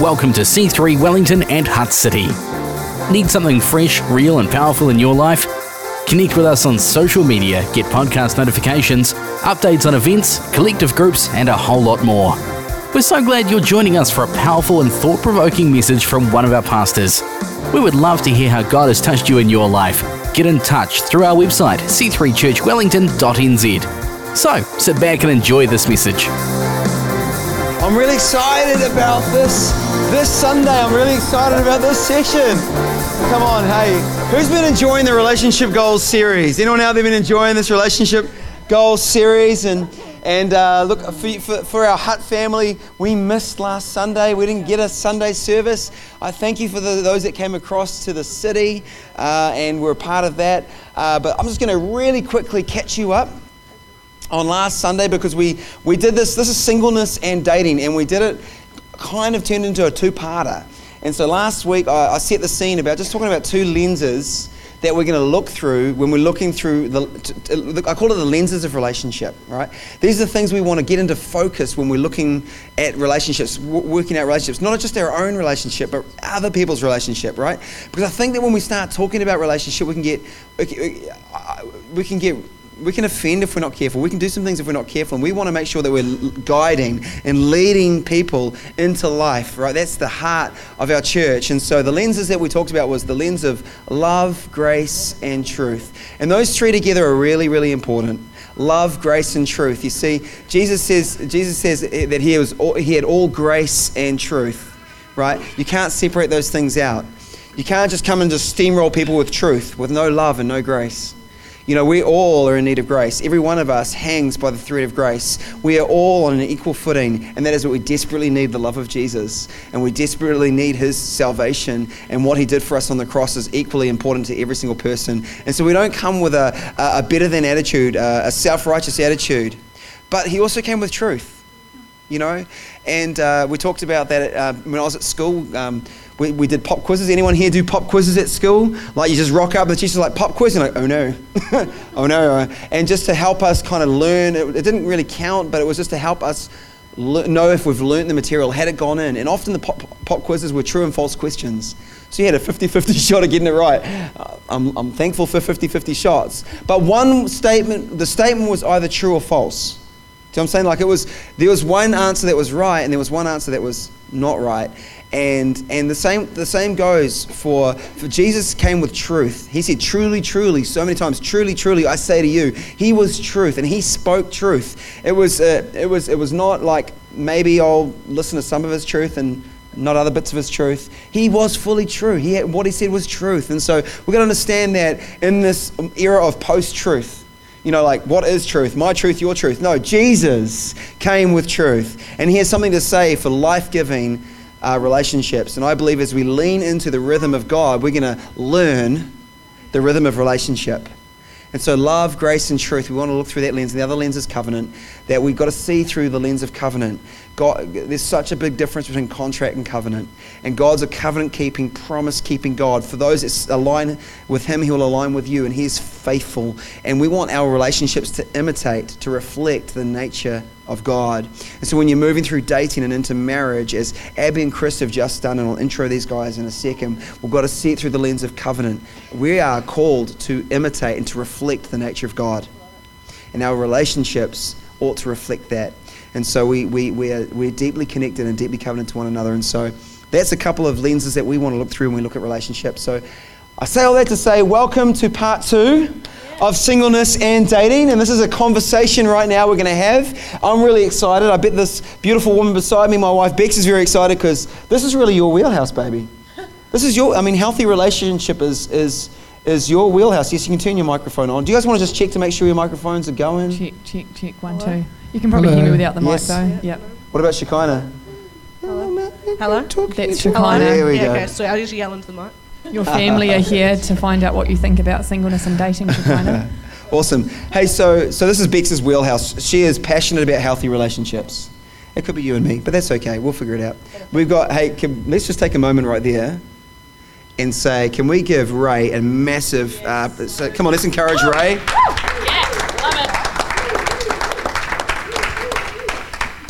Welcome to C3 Wellington and Hutt City. Need something fresh, real, and powerful in your life? Connect with us on social media, get podcast notifications, updates on events, collective groups, and a whole lot more. We're so glad you're joining us for a powerful and thought provoking message from one of our pastors. We would love to hear how God has touched you in your life. Get in touch through our website, c3churchwellington.nz. So, sit back and enjoy this message. I'm really excited about this this Sunday. I'm really excited about this session. Come on, hey, who's been enjoying the relationship goals series? Anyone out there been enjoying this relationship goals series? And and uh, look, for, for, for, our Hutt family, we missed last Sunday. We didn't get a Sunday service. I thank you for the, those that came across to the city uh, and were part of that. Uh, but I'm just going to really quickly catch you up on last Sunday because we, we did this. This is singleness and dating, and we did it kind of turned into a two parter. And so last week I, I set the scene about just talking about two lenses that we're going to look through when we're looking through the, I call it the lenses of relationship, right? These are the things we want to get into focus when we're looking at relationships, working out relationships, not just our own relationship, but other people's relationship, right? Because I think that when we start talking about relationship, we can get, we can get we can offend if we're not careful. We can do some things if we're not careful. And we want to make sure that we're guiding and leading people into life, right? That's the heart of our church. And so the lenses that we talked about was the lens of love, grace, and truth. And those three together are really, really important. Love, grace, and truth. You see, Jesus says, Jesus says that he, was all, he had all grace and truth, right? You can't separate those things out. You can't just come and just steamroll people with truth, with no love and no grace. You know, we all are in need of grace. Every one of us hangs by the thread of grace. We are all on an equal footing, and that is what we desperately need the love of Jesus. And we desperately need his salvation. And what he did for us on the cross is equally important to every single person. And so we don't come with a, a better than attitude, a self righteous attitude. But he also came with truth, you know? And uh, we talked about that uh, when I was at school. Um, we, we did pop quizzes. Anyone here do pop quizzes at school? Like you just rock up and the teacher's like, pop quiz. And like, oh no, oh no. And just to help us kind of learn, it, it didn't really count, but it was just to help us know if we've learned the material, had it gone in. And often the pop, pop quizzes were true and false questions. So you had a 50 50 shot of getting it right. Uh, I'm, I'm thankful for 50 50 shots. But one statement, the statement was either true or false. Do you know what I'm saying? Like it was, there was one answer that was right and there was one answer that was not right. And, and the, same, the same goes for, for Jesus came with truth. He said, Truly, truly, so many times, truly, truly, I say to you, He was truth and He spoke truth. It was, uh, it was, it was not like maybe I'll listen to some of His truth and not other bits of His truth. He was fully true. He had, what He said was truth. And so we've got to understand that in this era of post truth, you know, like, what is truth? My truth, your truth. No, Jesus came with truth. And he has something to say for life giving uh, relationships. And I believe as we lean into the rhythm of God, we're going to learn the rhythm of relationship. And so, love, grace, and truth, we want to look through that lens. And the other lens is covenant, that we've got to see through the lens of covenant. God, there's such a big difference between contract and covenant. And God's a covenant keeping, promise keeping God. For those that align with Him, He will align with you, and He's faithful. And we want our relationships to imitate, to reflect the nature of God. And so when you're moving through dating and into marriage, as Abby and Chris have just done, and I'll intro these guys in a second, we've got to see it through the lens of covenant. We are called to imitate and to reflect the nature of God. And our relationships ought to reflect that. And so we, we, we're, we're deeply connected and deeply covenanted to one another. And so that's a couple of lenses that we want to look through when we look at relationships. So I say all that to say, welcome to part two of singleness and dating. And this is a conversation right now we're going to have. I'm really excited. I bet this beautiful woman beside me, my wife Bex, is very excited because this is really your wheelhouse, baby. This is your, I mean, healthy relationship is, is, is your wheelhouse. Yes, you can turn your microphone on. Do you guys want to just check to make sure your microphones are going? Check, check, check. One, two. You can probably Hello. hear me without the yes. mic, though. Yep. What about Shekinah? Hello. Oh, Hello. That's Shekinah. There we yeah, go. Okay, so I'll just yell into the mic. Your family are here to find out what you think about singleness and dating, Shekinah. awesome. Hey, so so this is Bex's wheelhouse. She is passionate about healthy relationships. It could be you and me, but that's okay. We'll figure it out. We've got. Hey, can, let's just take a moment right there and say, can we give Ray a massive? Uh, so, come on, let's encourage Ray.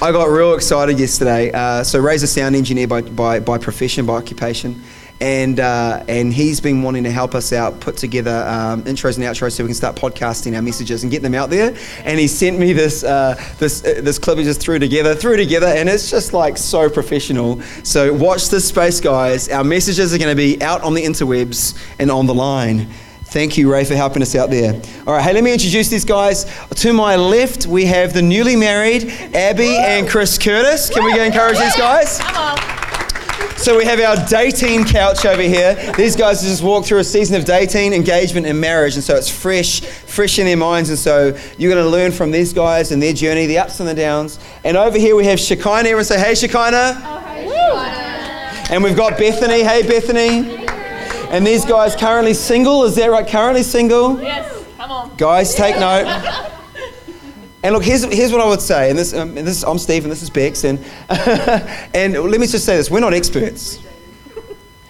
I got real excited yesterday. Uh, so Ray's a sound engineer by, by, by profession, by occupation. And, uh, and he's been wanting to help us out, put together um, intros and outros so we can start podcasting our messages and get them out there. And he sent me this, uh, this, uh, this clip he just threw together, threw together, and it's just like so professional. So watch this space, guys. Our messages are going to be out on the interwebs and on the line. Thank you, Ray, for helping us out there. All right, hey, let me introduce these guys. To my left, we have the newly married Abby and Chris Curtis. Can we go encourage these guys? So we have our dating couch over here. These guys just walked through a season of dating, engagement, and marriage, and so it's fresh, fresh in their minds. And so you're going to learn from these guys and their journey, the ups and the downs. And over here we have Shekinah. Everyone say, "Hey, oh, Shekinah!" And we've got Bethany. Hey, Bethany. And these guys currently single. Is that right? Currently single. Yes, come on. Guys, take note. And look, here's, here's what I would say. And this, um, and this I'm Steve, and this is Bex. And, and let me just say this we're not experts.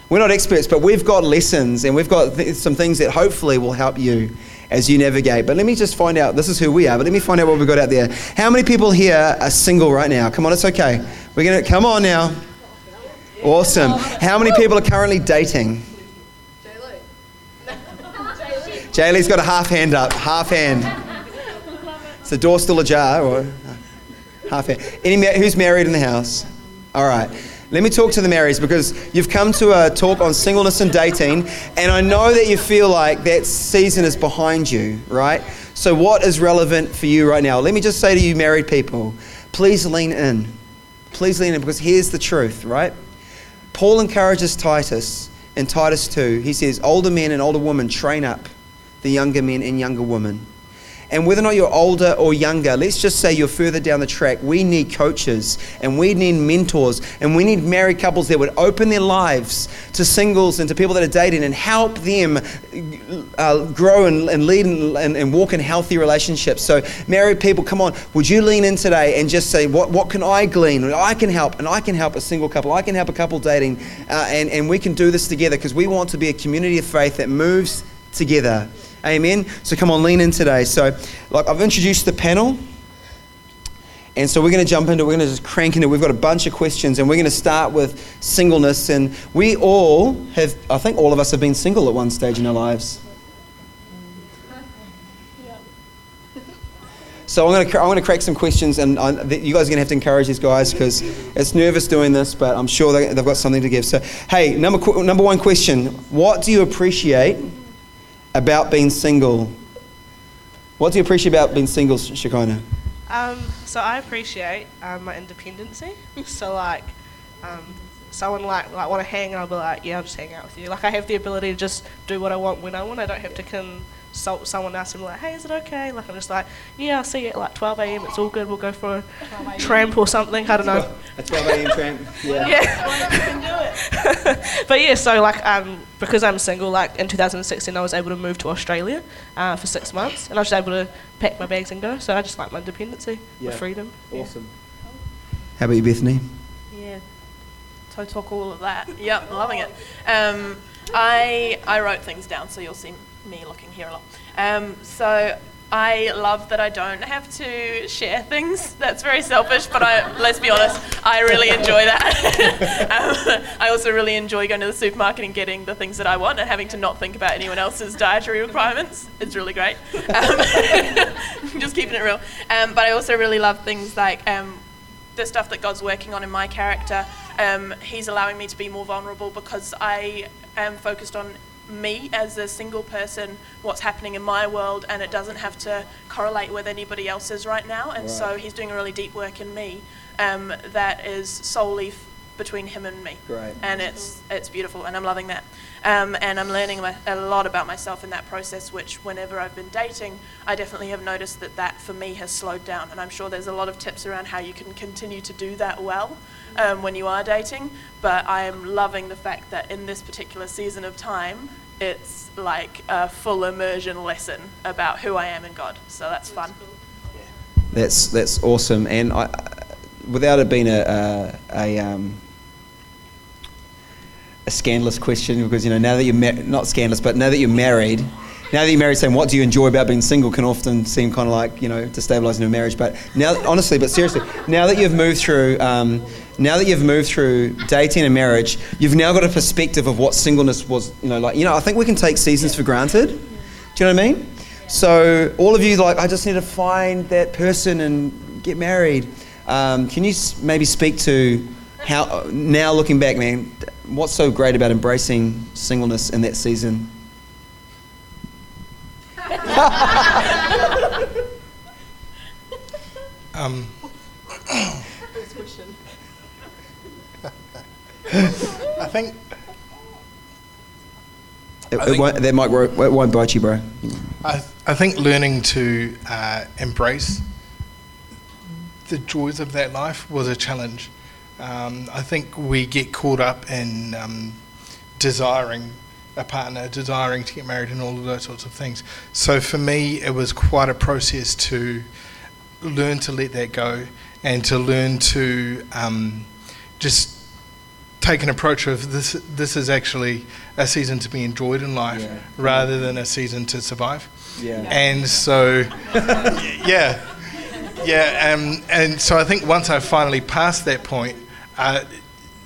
We're not experts, but we've got lessons and we've got th- some things that hopefully will help you as you navigate. But let me just find out this is who we are, but let me find out what we've got out there. How many people here are single right now? Come on, it's okay. We're going to come on now. Awesome. How many people are currently dating? Jaylee. Jaylee's got a half hand up, half hand. The door still ajar or uh, half hand? Any who's married in the house? All right. Let me talk to the marrieds because you've come to a talk on singleness and dating, and I know that you feel like that season is behind you, right? So, what is relevant for you right now? Let me just say to you, married people, please lean in. Please lean in because here's the truth, right? Paul encourages Titus in Titus 2. He says, Older men and older women train up the younger men and younger women. And whether or not you're older or younger, let's just say you're further down the track, we need coaches and we need mentors and we need married couples that would open their lives to singles and to people that are dating and help them uh, grow and, and lead and, and, and walk in healthy relationships. So, married people, come on, would you lean in today and just say, What, what can I glean? I can help, and I can help a single couple, I can help a couple dating, uh, and, and we can do this together because we want to be a community of faith that moves together. Amen. So come on, lean in today. So, like I've introduced the panel. And so we're going to jump into, we're going to just crank into, we've got a bunch of questions and we're going to start with singleness. And we all have, I think all of us have been single at one stage in our lives. So I'm going to, I'm going to crack some questions and I, you guys are going to have to encourage these guys because it's nervous doing this, but I'm sure they, they've got something to give. So, hey, number, number one question. What do you appreciate about being single? What do you appreciate about being single, Shekinah? Um, so I appreciate um, my independency. so like, um, someone like like want to hang, I'll be like, yeah, I'll just hang out with you. Like I have the ability to just do what I want when I want. I don't have to consult someone else and be like, hey, is it okay? Like I'm just like, yeah, I'll see you at like 12 a.m. It's all good. We'll go for a tramp or something. I don't know. A 12 a.m. tramp. Yeah. Yeah. but yeah, so like um, because I'm single, like in 2016, I was able to move to Australia uh, for six months, and I was able to pack my bags and go. So I just like my independency, Yeah. my freedom. Yeah. Awesome. How about you, Bethany? Yeah. So talk all of that. Yep, loving it. Um, I I wrote things down, so you'll see me looking here a lot. Um, so I love that I don't have to share things. That's very selfish, but I let's be honest, I really enjoy that. um, I also really enjoy going to the supermarket and getting the things that I want and having to not think about anyone else's dietary requirements. It's really great. Um, just keeping it real. Um, but I also really love things like um, the stuff that God's working on in my character. Um, he's allowing me to be more vulnerable because I am focused on me as a single person, what's happening in my world, and it doesn't have to correlate with anybody else's right now. And so he's doing a really deep work in me um, that is solely f- between him and me. Great. And it's it's beautiful, and I'm loving that. Um, and I'm learning my, a lot about myself in that process. Which, whenever I've been dating, I definitely have noticed that that for me has slowed down. And I'm sure there's a lot of tips around how you can continue to do that well um, when you are dating. But I am loving the fact that in this particular season of time, it's like a full immersion lesson about who I am in God. So that's fun. That's that's awesome, and I, without it being a a, a, um, a scandalous question, because you know now that you're ma- not scandalous, but now that you're married, now that you're married, saying what do you enjoy about being single can often seem kind of like you know destabilizing a marriage. But now, honestly, but seriously, now that you've moved through, um, now that you've moved through dating and marriage, you've now got a perspective of what singleness was. You know, like you know, I think we can take seasons for granted. Do you know what I mean? So all of you, like, I just need to find that person and get married. Um, can you maybe speak to how now looking back, man? What's so great about embracing singleness in that season? Um, I think It, I it won't, that mic won't, it won't bite you, bro. I, I think learning to uh, embrace the joys of that life was a challenge. Um, I think we get caught up in um, desiring a partner, desiring to get married, and all of those sorts of things. So for me, it was quite a process to learn to let that go and to learn to um, just take an approach of this. This is actually a season to be enjoyed in life, Yeah. rather than a season to survive. Yeah. And so, yeah, yeah, um, and so I think once I finally passed that point, uh,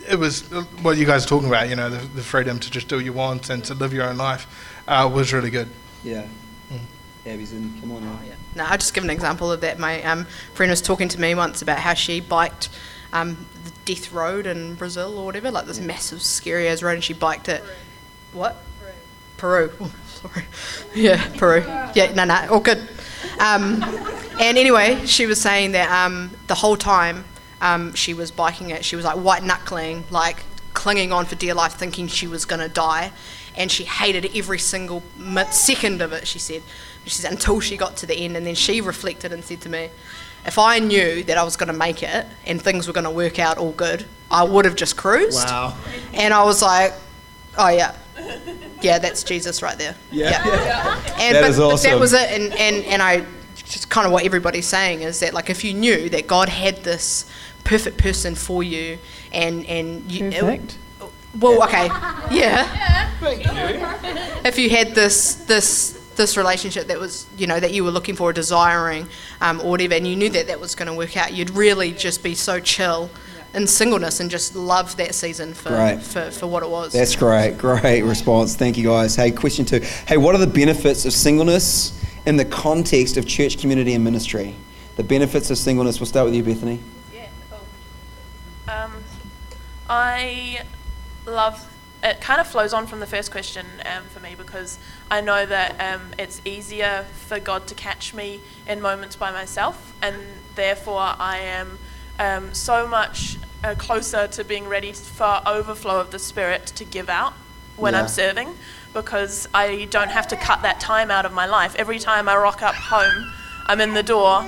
it was what you guys are talking about. You know, the, the freedom to just do what you want and to live your own life uh, was really good. Yeah. Abby's in. Come on now. Yeah. No, I'll just give an example of that. My um, friend was talking to me once about how she biked um, the Death Road in Brazil or whatever, like this massive, scary as road, and she biked it. What? Peru. Oh, sorry. Yeah, Peru. Yeah, no, no, all good. Um, and anyway, she was saying that um, the whole time um, she was biking it, she was like white knuckling, like clinging on for dear life, thinking she was going to die. And she hated every single second of it, she said. She said, until she got to the end. And then she reflected and said to me, if I knew that I was going to make it and things were going to work out all good, I would have just cruised. Wow. And I was like, oh, yeah. Yeah, that's Jesus right there. Yeah. And That but, is awesome. that was it. And, and, and I just kind of what everybody's saying is that like if you knew that God had this perfect person for you and and you Perfect. well, okay, yeah. If you had this this this relationship that was you know that you were looking for, desiring, um, or whatever, and you knew that that was going to work out, you'd really just be so chill in singleness and just love that season for Great. for, for what it was. That's great. Great response. Thank you, guys. Hey, question two. Hey, what are the benefits of singleness in the context of church community and ministry? The benefits of singleness. We'll start with you, Bethany. I love. It kind of flows on from the first question um, for me because I know that um, it's easier for God to catch me in moments by myself, and therefore I am um, so much uh, closer to being ready for overflow of the Spirit to give out when Yeah. I'm serving because I don't have to cut that time out of my life. Every time I rock up home, I'm in the door.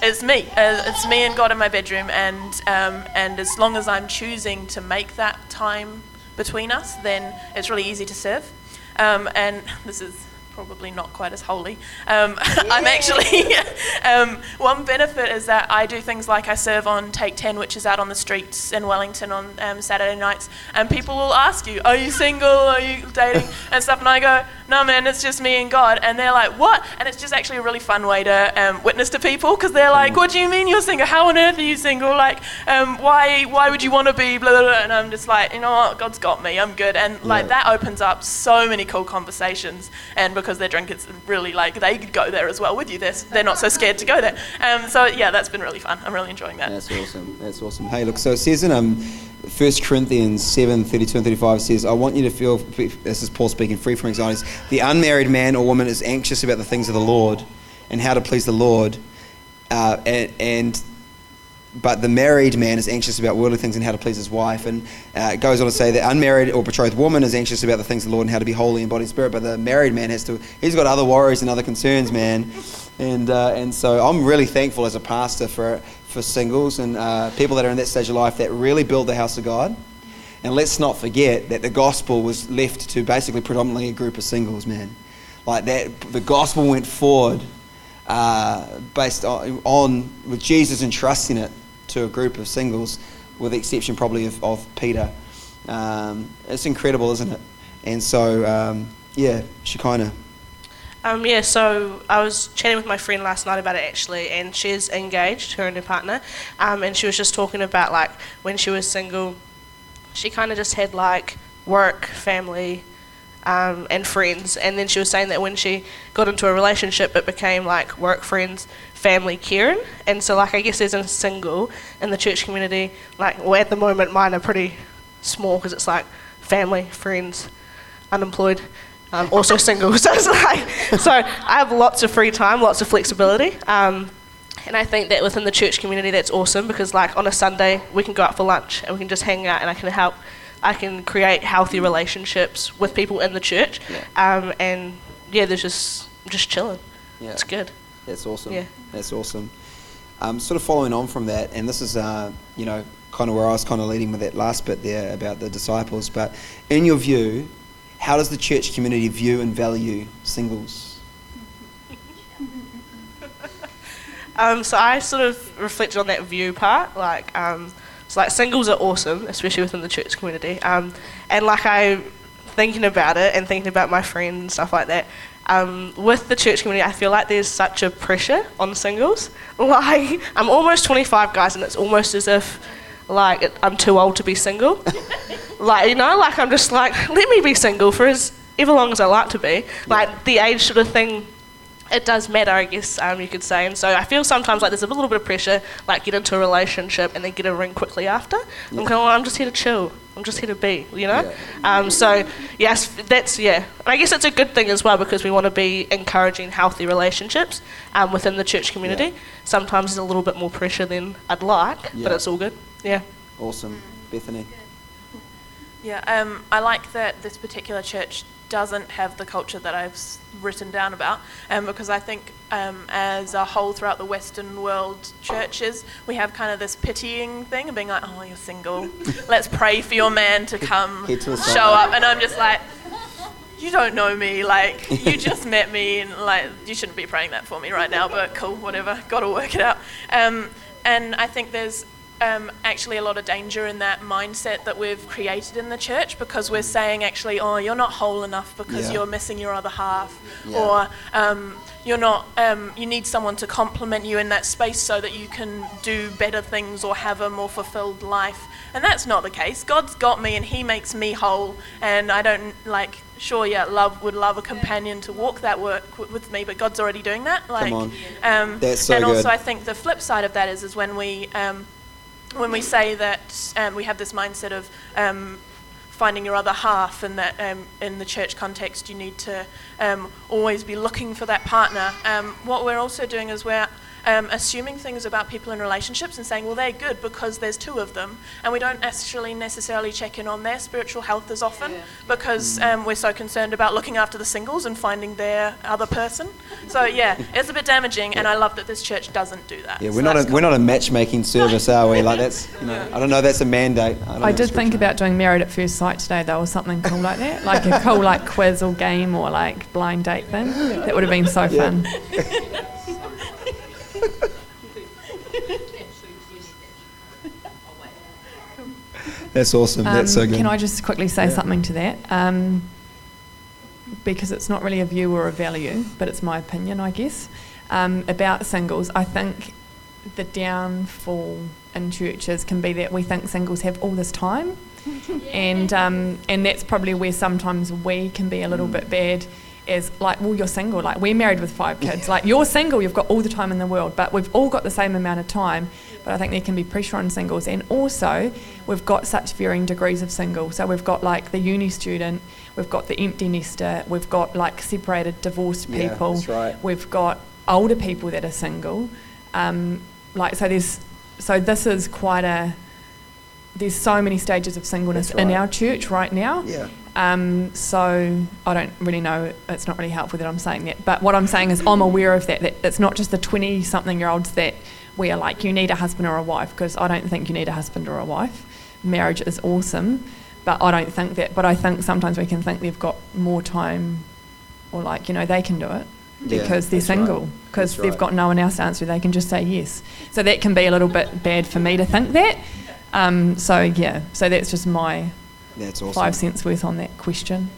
It's me. Uh, it's me and God in my bedroom, and um, and as long as I'm choosing to make that time between us, then it's really easy to serve. Um, and this is probably not quite as holy. Um, I'm actually um, one benefit is that I do things like I serve on Take Ten, which is out on the streets in Wellington on um, Saturday nights, and people will ask you, "Are you single? Are you dating?" and stuff, and I go, "No, man, it's just me and God." And they're like, "What?" And it's just actually a really fun way to um, witness to people because they're like, "What do you mean you're single? How on earth are you single? Like, um, why why would you want to be?" Blah, blah, blah. And I'm just like, you know what? God's got me. I'm good. And like Yeah. that opens up so many cool conversations. And because they're drunk, it's really like they could go there as well with you. They're, they're not so scared to go there. Um, so yeah, that's been really fun. I'm really enjoying that. That's awesome. That's awesome. Hey, look, so it says in um, 1 Corinthians 7 32 and 35, says, I want you to feel, this is Paul speaking, free from anxieties. The unmarried man or woman is anxious about the things of the Lord and how to please the Lord. Uh, and, and but the married man is anxious about worldly things and how to please his wife. And uh, it goes on to say the unmarried or betrothed woman is anxious about the things of the Lord and how to be holy in body and spirit. But the married man has to, he's got other worries and other concerns, man. And, uh, and so I'm really thankful as a pastor for, for singles and uh, people that are in that stage of life that really build the house of God. And let's not forget that the gospel was left to basically predominantly a group of singles, man. Like that, the gospel went forward uh, based on, on with Jesus entrusting it to a group of singles, with the exception probably of, of Peter. Um, it's incredible, isn't it? And so, um, yeah, Shekinah. Um, yeah, so I was chatting with my friend last night about it actually, and she's engaged, her and her partner, um, and she was just talking about like when she was single, she kind of just had like work, family, um, and friends, and then she was saying that when she got into a relationship, it became like work, friends, family, caring, and so like I guess as a single in the church community, like well at the moment mine are pretty small because it's like family, friends, unemployed, um, also single. So it's like, so I have lots of free time, lots of flexibility. Um, and I think that within the church community, that's awesome because, like, on a Sunday, we can go out for lunch and we can just hang out and I can help, I can create healthy relationships with people in the church. Um, and yeah, there's just, just chilling. Yeah. It's good. That's awesome. Yeah. That's awesome. Um, sort of following on from that, and this is, uh, you know, kind of where I was kind of leading with that last bit there about the disciples. But in your view, how does the church community view and value singles? Um, so I sort of reflected on that view part, like, um, so like singles are awesome, especially within the church community. Um, and like I, thinking about it and thinking about my friends and stuff like that, um, with the church community, I feel like there's such a pressure on singles. Like I'm almost 25, guys, and it's almost as if like it, I'm too old to be single. like you know, like I'm just like let me be single for as ever long as I like to be. Like the age sort of thing it does matter, I guess um, you could say. And so I feel sometimes like there's a little bit of pressure, like get into a relationship and then get a ring quickly after. I'm going, well, I'm just here to chill. I'm just here to be, you know. Um, so yes, that's yeah. And I guess it's a good thing as well because we want to be encouraging healthy relationships um, within the church community. Yeah. Sometimes there's a little bit more pressure than I'd like, but it's all good. Yeah. Awesome. Bethany? Yeah, um, I like that this particular church doesn't have the culture that I've written down about, um, because I think um, as a whole throughout the Western world churches, we have kind of this pitying thing of being like, oh, you're single, let's pray for your man to come Head to the show up, and I'm just like, you don't know me, like you just met me, and like you shouldn't be praying that for me right now, but cool, whatever, got to work it out. Um, and I think there's um, actually a lot of danger in that mindset that we've created in the church because we're saying actually, oh, you're not whole enough because Yeah. you're missing your other half, Yeah. or um, you're not. Um, you need someone to complement you in that space so that you can do better things or have a more fulfilled life. And that's not the case. God's got me, and He makes me whole. And I don't like. Sure, yeah, love would love a companion to walk that work with me, but God's already doing that. Like, on. Um, That's so and good. also, I think the flip side of that is is when we um, when we say that um, we have this mindset of um, finding your other half, and that um, in the church context you need to um, always be looking for that partner. Um, what we're also doing is we're um, assuming things about people in relationships and saying, well, they're good because there's two of them, and we don't actually necessarily check in on their spiritual health as often because um, we're so concerned about looking after the singles and finding their other person. So yeah, it's a bit damaging, and I love that this church doesn't do that. Yeah, we're not a, that's we're not a matchmaking service, are we? Like that's you know, I don't know. That's a mandate. I, I did think about doing Married at First Sight today, though, or something cool like that, like a cool like quiz or game or like blind date thing. That would have been so Yeah. fun. That's awesome. That's so Um, good. Can I just quickly say something to that? Um, because it's not really a view or a value, but it's my opinion, I guess, um, about singles. I think the downfall in churches can be that we think singles have all this time, and um, and that's probably where sometimes we can be a little bit bad. Is like, well, you're single. Like, we're married with five kids. Like, you're single. You've got all the time in the world, but we've all got the same amount of time. But I think there can be pressure on singles, and also we've got such varying degrees of single. So we've got like the uni student, we've got the empty nester, we've got like separated, divorced Yeah, people. that's right. We've got older people that are single. Um, like so, there's so this is quite a. There's so many stages of singleness That's in our church right now. Yeah. Um, so I don't really know. It's not really helpful that I'm saying that. But what I'm saying is I'm aware of that. That it's not just the 20 something year olds that we are like you need a husband or a wife because I don't think you need a husband or a wife. Marriage is awesome, but I don't think that. But I think sometimes we can think they've got more time, or like you know they can do it Yeah, because they're single because That's they've right. got no one else to answer. They can just say yes. So that can be a little bit bad for me to think that. Um, so yeah, so that's just my That's awesome. five cents worth on that question.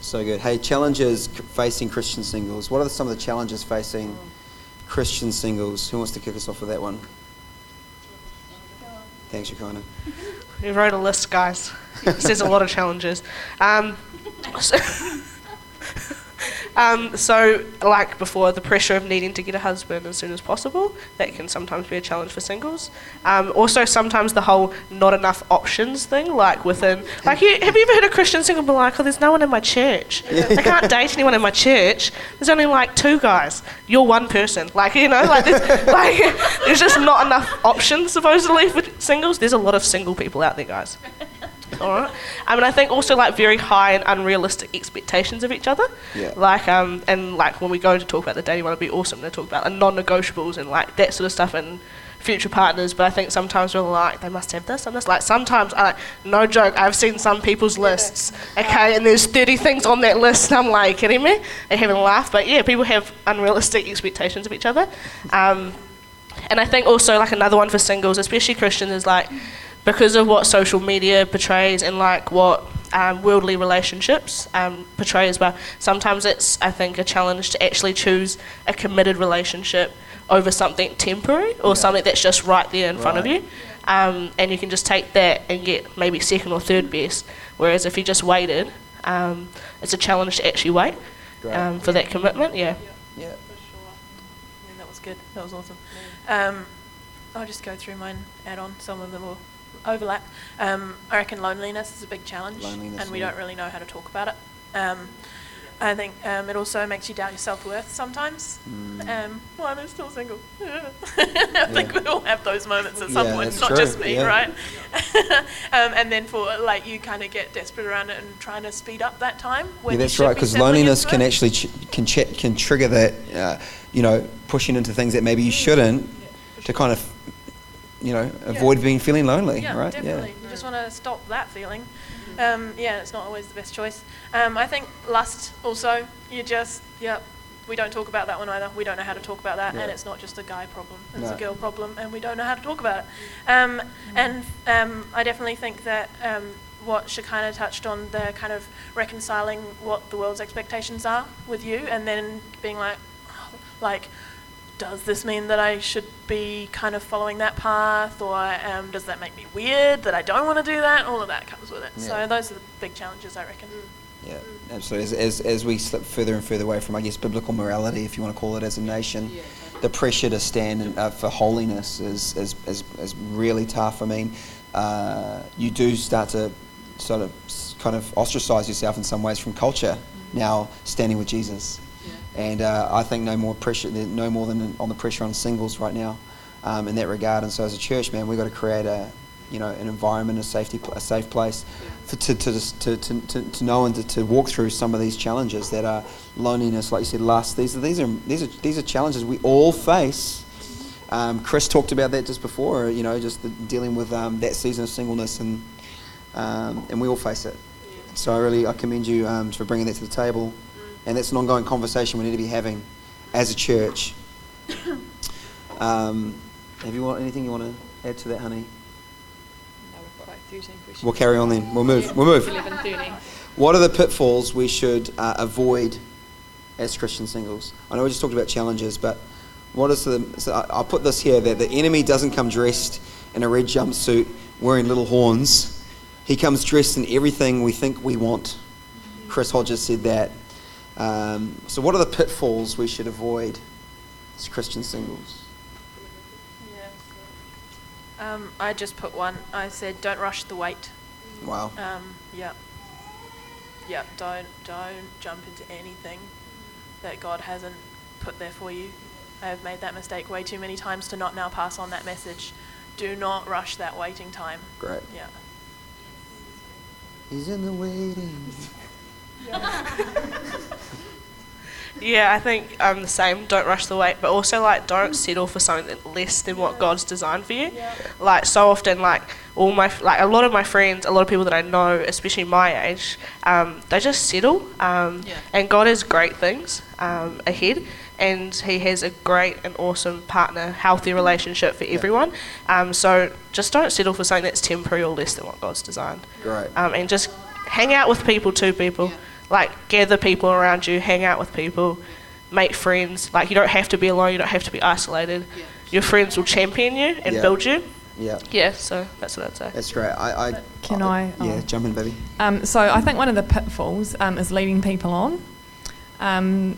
So good. Hey, challenges facing Christian singles. What are some of the challenges facing Christian singles? Who wants to kick us off with that one? Thanks, Shekinah. We wrote a list, guys. There's a lot of challenges. Um, so, um, so, like before, the pressure of needing to get a husband as soon as possible, that can sometimes be a challenge for singles. Um, also, sometimes the whole not enough options thing, like within, like, you, have you ever heard a Christian single be like, oh, there's no one in my church. I can't date anyone in my church. There's only like two guys. You're one person. Like, you know, like, there's, like, there's just not enough options supposedly for singles. There's a lot of single people out there, guys. All right. I mean, I think also like very high and unrealistic expectations of each other. Yeah. Like um and like when we go to talk about the dating one, it'd be awesome to talk about the non-negotiables and like that sort of stuff and future partners. But I think sometimes we're like they must have this and this. Like sometimes I like no joke. I've seen some people's lists. Okay, and there's 30 things on that list. And I'm like, kidding me? They haven't laughed. But yeah, people have unrealistic expectations of each other. Um, and I think also like another one for singles, especially Christians, is like because of what social media portrays and like what um, worldly relationships um, portray as well. Sometimes it's I think a challenge to actually choose a committed relationship over something temporary or something that's just right there in front of you. Um, and you can just take that and get maybe second or third best. Whereas if you just waited, um, it's a challenge to actually wait um, for that commitment. Yeah. yeah. For sure. I mean, that was good. That was awesome. Um, I'll just go through mine, add on. Some of them will overlap. Um, I reckon loneliness is a big challenge, Loneliness, and we yeah. don't really know how to talk about it. Um, I think um, it also makes you doubt your self worth sometimes. Mm. Um, why am I still single? I think we all have those moments at some Yeah, point, not true, just me, yeah. right? um, and then for like you kind of get desperate around it and trying to speed up that time. When yeah, that's right. Because loneliness can actually ch- can ch- can trigger that, uh, you know, pushing into things that maybe you shouldn't, to kind of, you know, avoid being feeling lonely, Yeah, right? definitely. You just want to stop that feeling. Um, yeah, it's not always the best choice. Um, I think lust also, you just, yep, we don't talk about that one either. We don't know how to talk about that, Yeah. and it's not just a guy problem, it's No. a girl problem, and we don't know how to talk about it. Um, and um, I definitely think that um, what Shekinah touched on, the kind of reconciling what the world's expectations are with you, and then being like, like, does this mean that I should be kind of following that path, or um, does that make me weird that I don't want to do that? All of that comes with it. Yeah. So those are the big challenges, I reckon. Yeah, absolutely. As, as, as we slip further and further away from, I guess, biblical morality, if you want to call it, as a nation, the pressure to stand in, uh, for holiness is, is, is, is really tough. I mean, uh, you do start to sort of kind of ostracize yourself in some ways from culture now standing with Jesus. And uh, I think no more pressure, no more than on the pressure on singles right now um, in that regard. And so as a church, man, we've got to create a, you know, an environment, a safety, a safe place for, to, to, to, to, to, know and to, to walk through some of these challenges that are loneliness, like you said, lust. These are, these are, these are, these are challenges we all face. Um, Chris talked about that just before, you know, just the, dealing with um, that season of singleness, and um, and we all face it. So I really I commend you um, for bringing that to the table, and that's an ongoing conversation we need to be having as a church. Um, have you want anything you want to add to that, honey? That were quite 13 questions. We'll carry on then. We'll move. We'll move. 11, 13. What are the pitfalls we should uh, avoid as Christian singles? I know we just talked about challenges, but what is the? So I- I'll put this here: that the enemy doesn't come dressed in a red jumpsuit wearing little horns. He comes dressed in everything we think we want. Chris Hodges said that. Um, so, what are the pitfalls we should avoid as Christian singles? Um, I just put one. I said, don't rush the wait. Wow. Um, yeah. Yeah, don't don't jump into anything that God hasn't put there for you. I have made that mistake way too many times to not now pass on that message. Do not rush that waiting time. Great. Yeah. He's in the waiting. Yeah, I think I'm the same. Don't rush the wait, but also like don't settle for something that less than what God's designed for you. Yeah. Like so often, like all my like a lot of my friends, a lot of people that I know, especially my age, um, they just settle. Um, Yeah. And God has great things um, ahead, and He has a great and awesome partner, healthy relationship for everyone. Um, so just don't settle for something that's temporary or less than what God's designed Great. um, and just hang out with people too, people. Like gather people around you, hang out with people, make friends. Like you don't have to be alone. You don't have to be isolated. Your friends will champion you and Yeah. build you. Yeah, Yeah, so that's what I'd say. that's great. I, I Can I- Yeah, oh. jump in, baby. Um, so I think one of the pitfalls um, is leading people on. Um,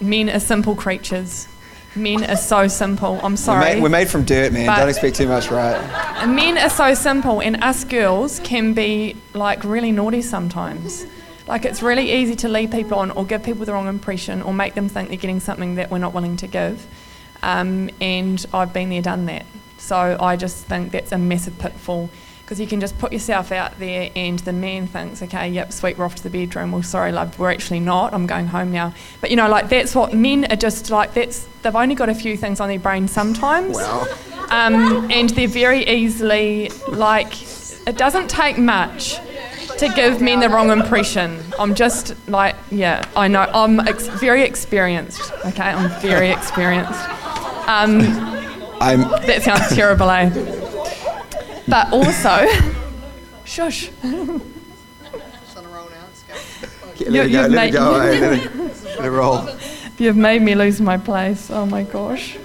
men are simple creatures. Men are so simple. I'm We're sorry. made, we're made from dirt, man. Don't expect too much, right? Men are so simple, and us girls can be like really naughty sometimes. Like it's really easy to lead people on, or give people the wrong impression, or make them think they're getting something that we're not willing to give. Um, and I've been there, done that. So I just think that's a massive pitfall because you can just put yourself out there, and the man thinks, okay, yep, sweet, we're off to the bedroom. Well, sorry, love, we're actually not. I'm going home now. But you know, like that's what men are just like. That's they've only got a few things on their brain sometimes Wow. um, and they're very easily like it doesn't take much to give men the wrong impression. I'm just like yeah, I know I'm ex- very experienced. Okay, I'm very experienced. Um, I'm. that sounds terrible, eh? But also, shush. It's on a roll now. Let's go. Let it go. you've Let it made- go. hey, let it roll. You've made me lose my place. Oh my gosh.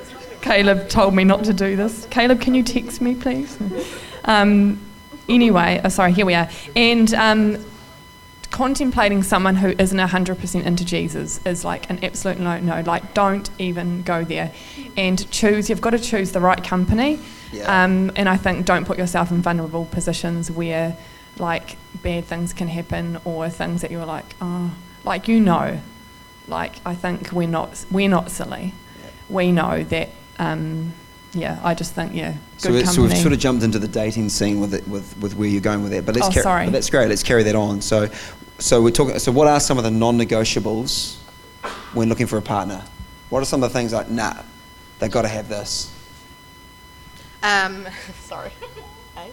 Caleb told me not to do this. Caleb, can you text me, please? Um, anyway, oh, sorry, here we are. And um, contemplating someone who isn't 100% into Jesus is like an absolute no no. Like, don't even go there. And choose, you've got to choose the right company. Yeah. Um, and I think don't put yourself in vulnerable positions where like bad things can happen or things that you're like, oh, like you know, like I think we're not we're not silly. We know that. Um, yeah, I just think yeah, good So, we, so company. we've sort of jumped into the dating scene with it, with, with where you're going with that. But let's Oh, carry, sorry. But that's great. Let's carry that on. So, so we're talking. So, what are some of the non-negotiables when looking for a partner? What are some of the things like, nah, they've got to have this. Um, sorry. Hey?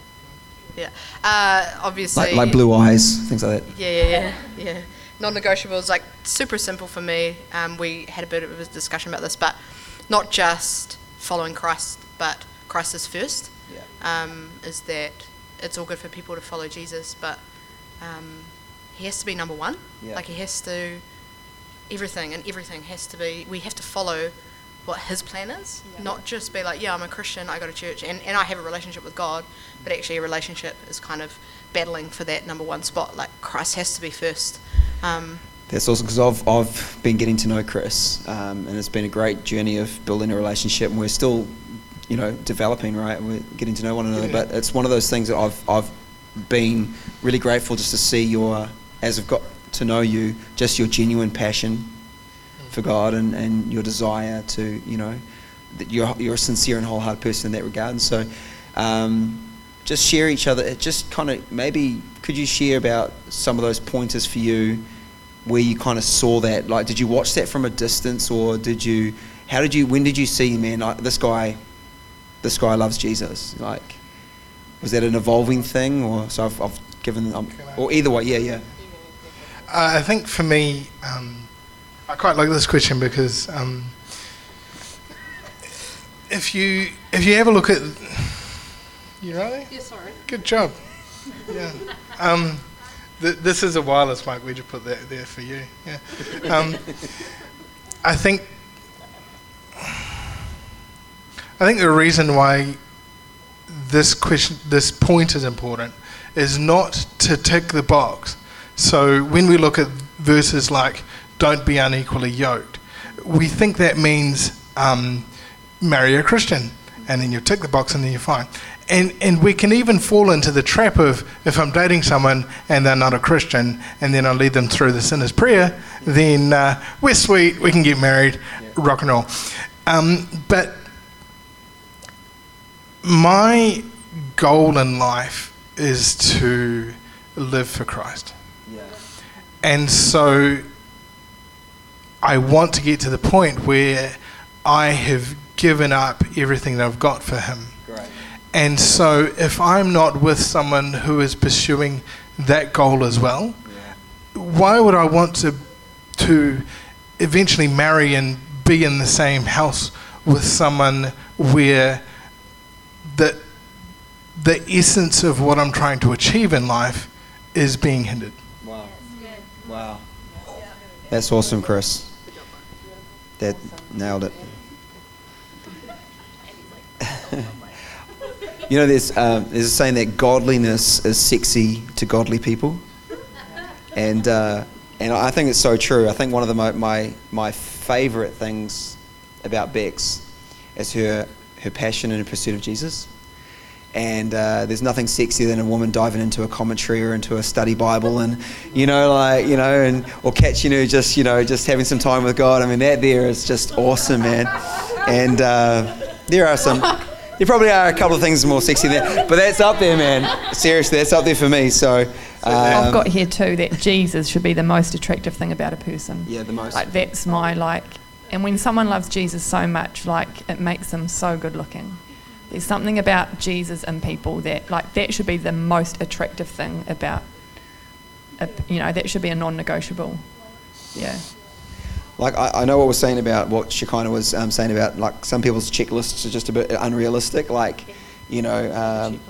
Yeah. Uh, obviously. Like, like blue eyes, things like that. Yeah, yeah, yeah, yeah. Non-negotiables, like super simple for me. Um, we had a bit of a discussion about this, but not just following Christ, but Christ is first. Yeah. Um, is that it's all good for people to follow Jesus, but um, he has to be number one. Yeah. Like he has to, everything and everything has to be. We have to follow what his plan is, not just be like, yeah, I'm a Christian, I go to church, and, and I have a relationship with God, but actually a relationship is kind of battling for that number one spot. Like Christ has to be first. Um, That's also because I've, I've been getting to know Chris, um, and it's been a great journey of building a relationship, and we're still, you know, developing, right? We're getting to know one another, but it's one of those things that I've, I've been really grateful just to see your, as I've got to know you, just your genuine passion for God and, and your desire to, you know, that you're, you're a sincere and wholehearted person in that regard. And so, um, just share each other. It just kind of maybe could you share about some of those pointers for you where you kind of saw that? Like, did you watch that from a distance, or did you? How did you? When did you see, man? Like, this guy, this guy loves Jesus. Like, was that an evolving thing, or so I've, I've given, um, or either way, yeah, yeah. Uh, I think for me, um, I quite like this question because um, if you if you have a look at you ready? yeah, sorry. Good job. Yeah. Th- this is a wireless mic. We just put that there for you. Yeah. Um, I think. I think the reason why this question, this point is important, is not to tick the box. So when we look at verses like "Don't be unequally yoked," we think that means um, marry a Christian, and then you tick the box, and then you're fine. And and we can even fall into the trap of if I'm dating someone and they're not a Christian, and then I lead them through the sinner's prayer, then uh, we're sweet, we can get married, rock and roll. Um, but my goal in life is to live for Christ. And so I want to get to the point where I have given up everything that I've got for Him. Great. And so if I'm not with someone who is pursuing that goal as well, why would I want to to eventually marry and be in the same house with someone where the the essence of what I'm trying to achieve in life is being hindered? Wow. Wow. That's awesome, Chris. That nailed it. you know, there's, um, there's a saying that godliness is sexy to godly people. And, uh, and I think it's so true. I think one of the, my, my favourite things about Bex is her, her passion and her pursuit of Jesus. And uh, there's nothing sexier than a woman diving into a commentary or into a study Bible, and you know, like you know, and or catching her just you know just having some time with God. I mean, that there is just awesome, man. And uh, there are some, there probably are a couple of things more sexy than that, but that's up there, man. Seriously, that's up there for me. So um, I've got here too that Jesus should be the most attractive thing about a person. yeah, the most. Like that's my like, and when someone loves Jesus so much, like it makes them so good looking. There's something about Jesus and people that like that should be the most attractive thing about, a, you know, that should be a non-negotiable. Yeah. Like I, I know what we're saying about what Shekinah was um, saying about like some people's checklists are just a bit unrealistic. Like, you know, um,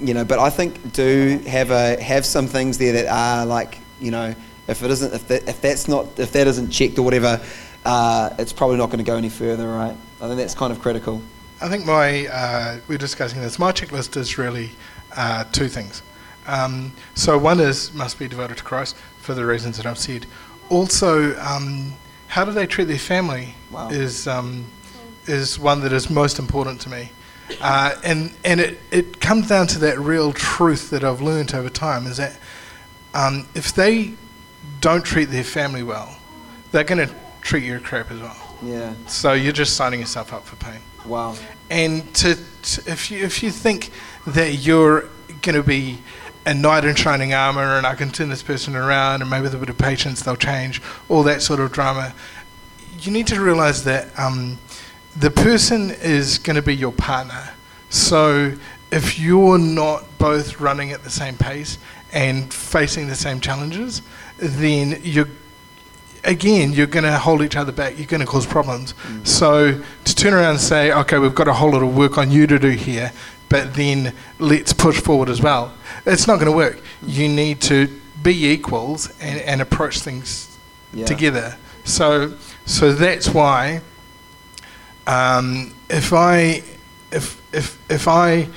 you know. But I think do have a have some things there that are like you know if it isn't if that if that's not if that isn't checked or whatever, uh, it's probably not going to go any further, right? I think that's kind of critical. I think my uh, we're discussing this. My checklist is really uh, two things. Um, so one is must be devoted to Christ for the reasons that I've said. Also, um, how do they treat their family Wow. is um, is one that is most important to me. Uh, and and it, it comes down to that real truth that I've learned over time is that um, if they don't treat their family well, they're going to treat you crap as well. Yeah. So you're just signing yourself up for pain. Wow. And to, to if you if you think that you're going to be a knight in shining armor and I can turn this person around and maybe with a bit of patience they'll change, all that sort of drama, you need to realize that um, the person is going to be your partner. So if you're not both running at the same pace and facing the same challenges, then you're again, you're going to hold each other back. You're going to cause problems. So to turn around and say, okay, we've got a whole lot of work on you to do here, but then let's push forward as well. It's not going to work. You need to be equals and, and approach things Yeah. together. So, so that's why um, if I if if if I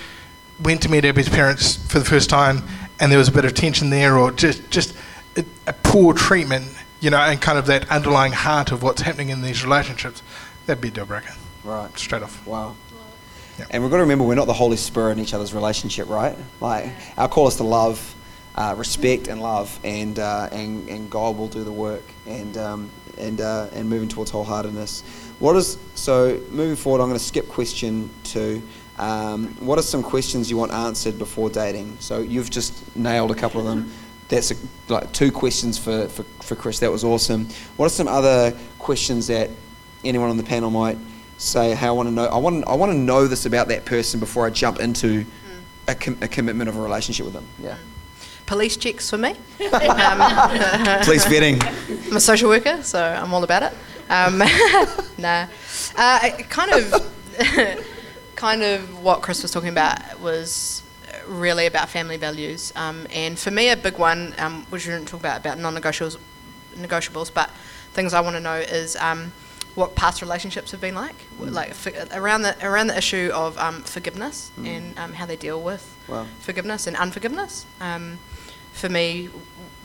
went to meet Abby's parents for the first time and there was a bit of tension there or just just a, a poor treatment, you know, and kind of that underlying heart of what's happening in these relationships, that'd be a deal breaker Right. straight off. Wow. And we've got to remember we're not the Holy Spirit in each other's relationship, right? Like our call is to love, uh, respect, and love, and uh, and and God will do the work, and um, and uh, and moving towards wholeheartedness. What is so moving forward? I'm going to skip question two. Um, what are some questions you want answered before dating? So you've just nailed a couple of them. That's a, like two questions for, for, for Chris. That was awesome. What are some other questions that anyone on the panel might say, "Hey, I want to know. I want. I want to know this about that person before I jump into a, com- a commitment of a relationship with them." Yeah. Police checks for me. um, Police vetting. I'm a social worker, so I'm all about it. Um, nah, uh, kind of, kind of what Chris was talking about was really about family values. Um, and for me, a big one, um, which we didn't talk about about non-negotiables, negotiables, but things I want to know is um, what past relationships have been like, like for, around the around the issue of um, forgiveness and um, how they deal with Wow. forgiveness and unforgiveness. Um, for me,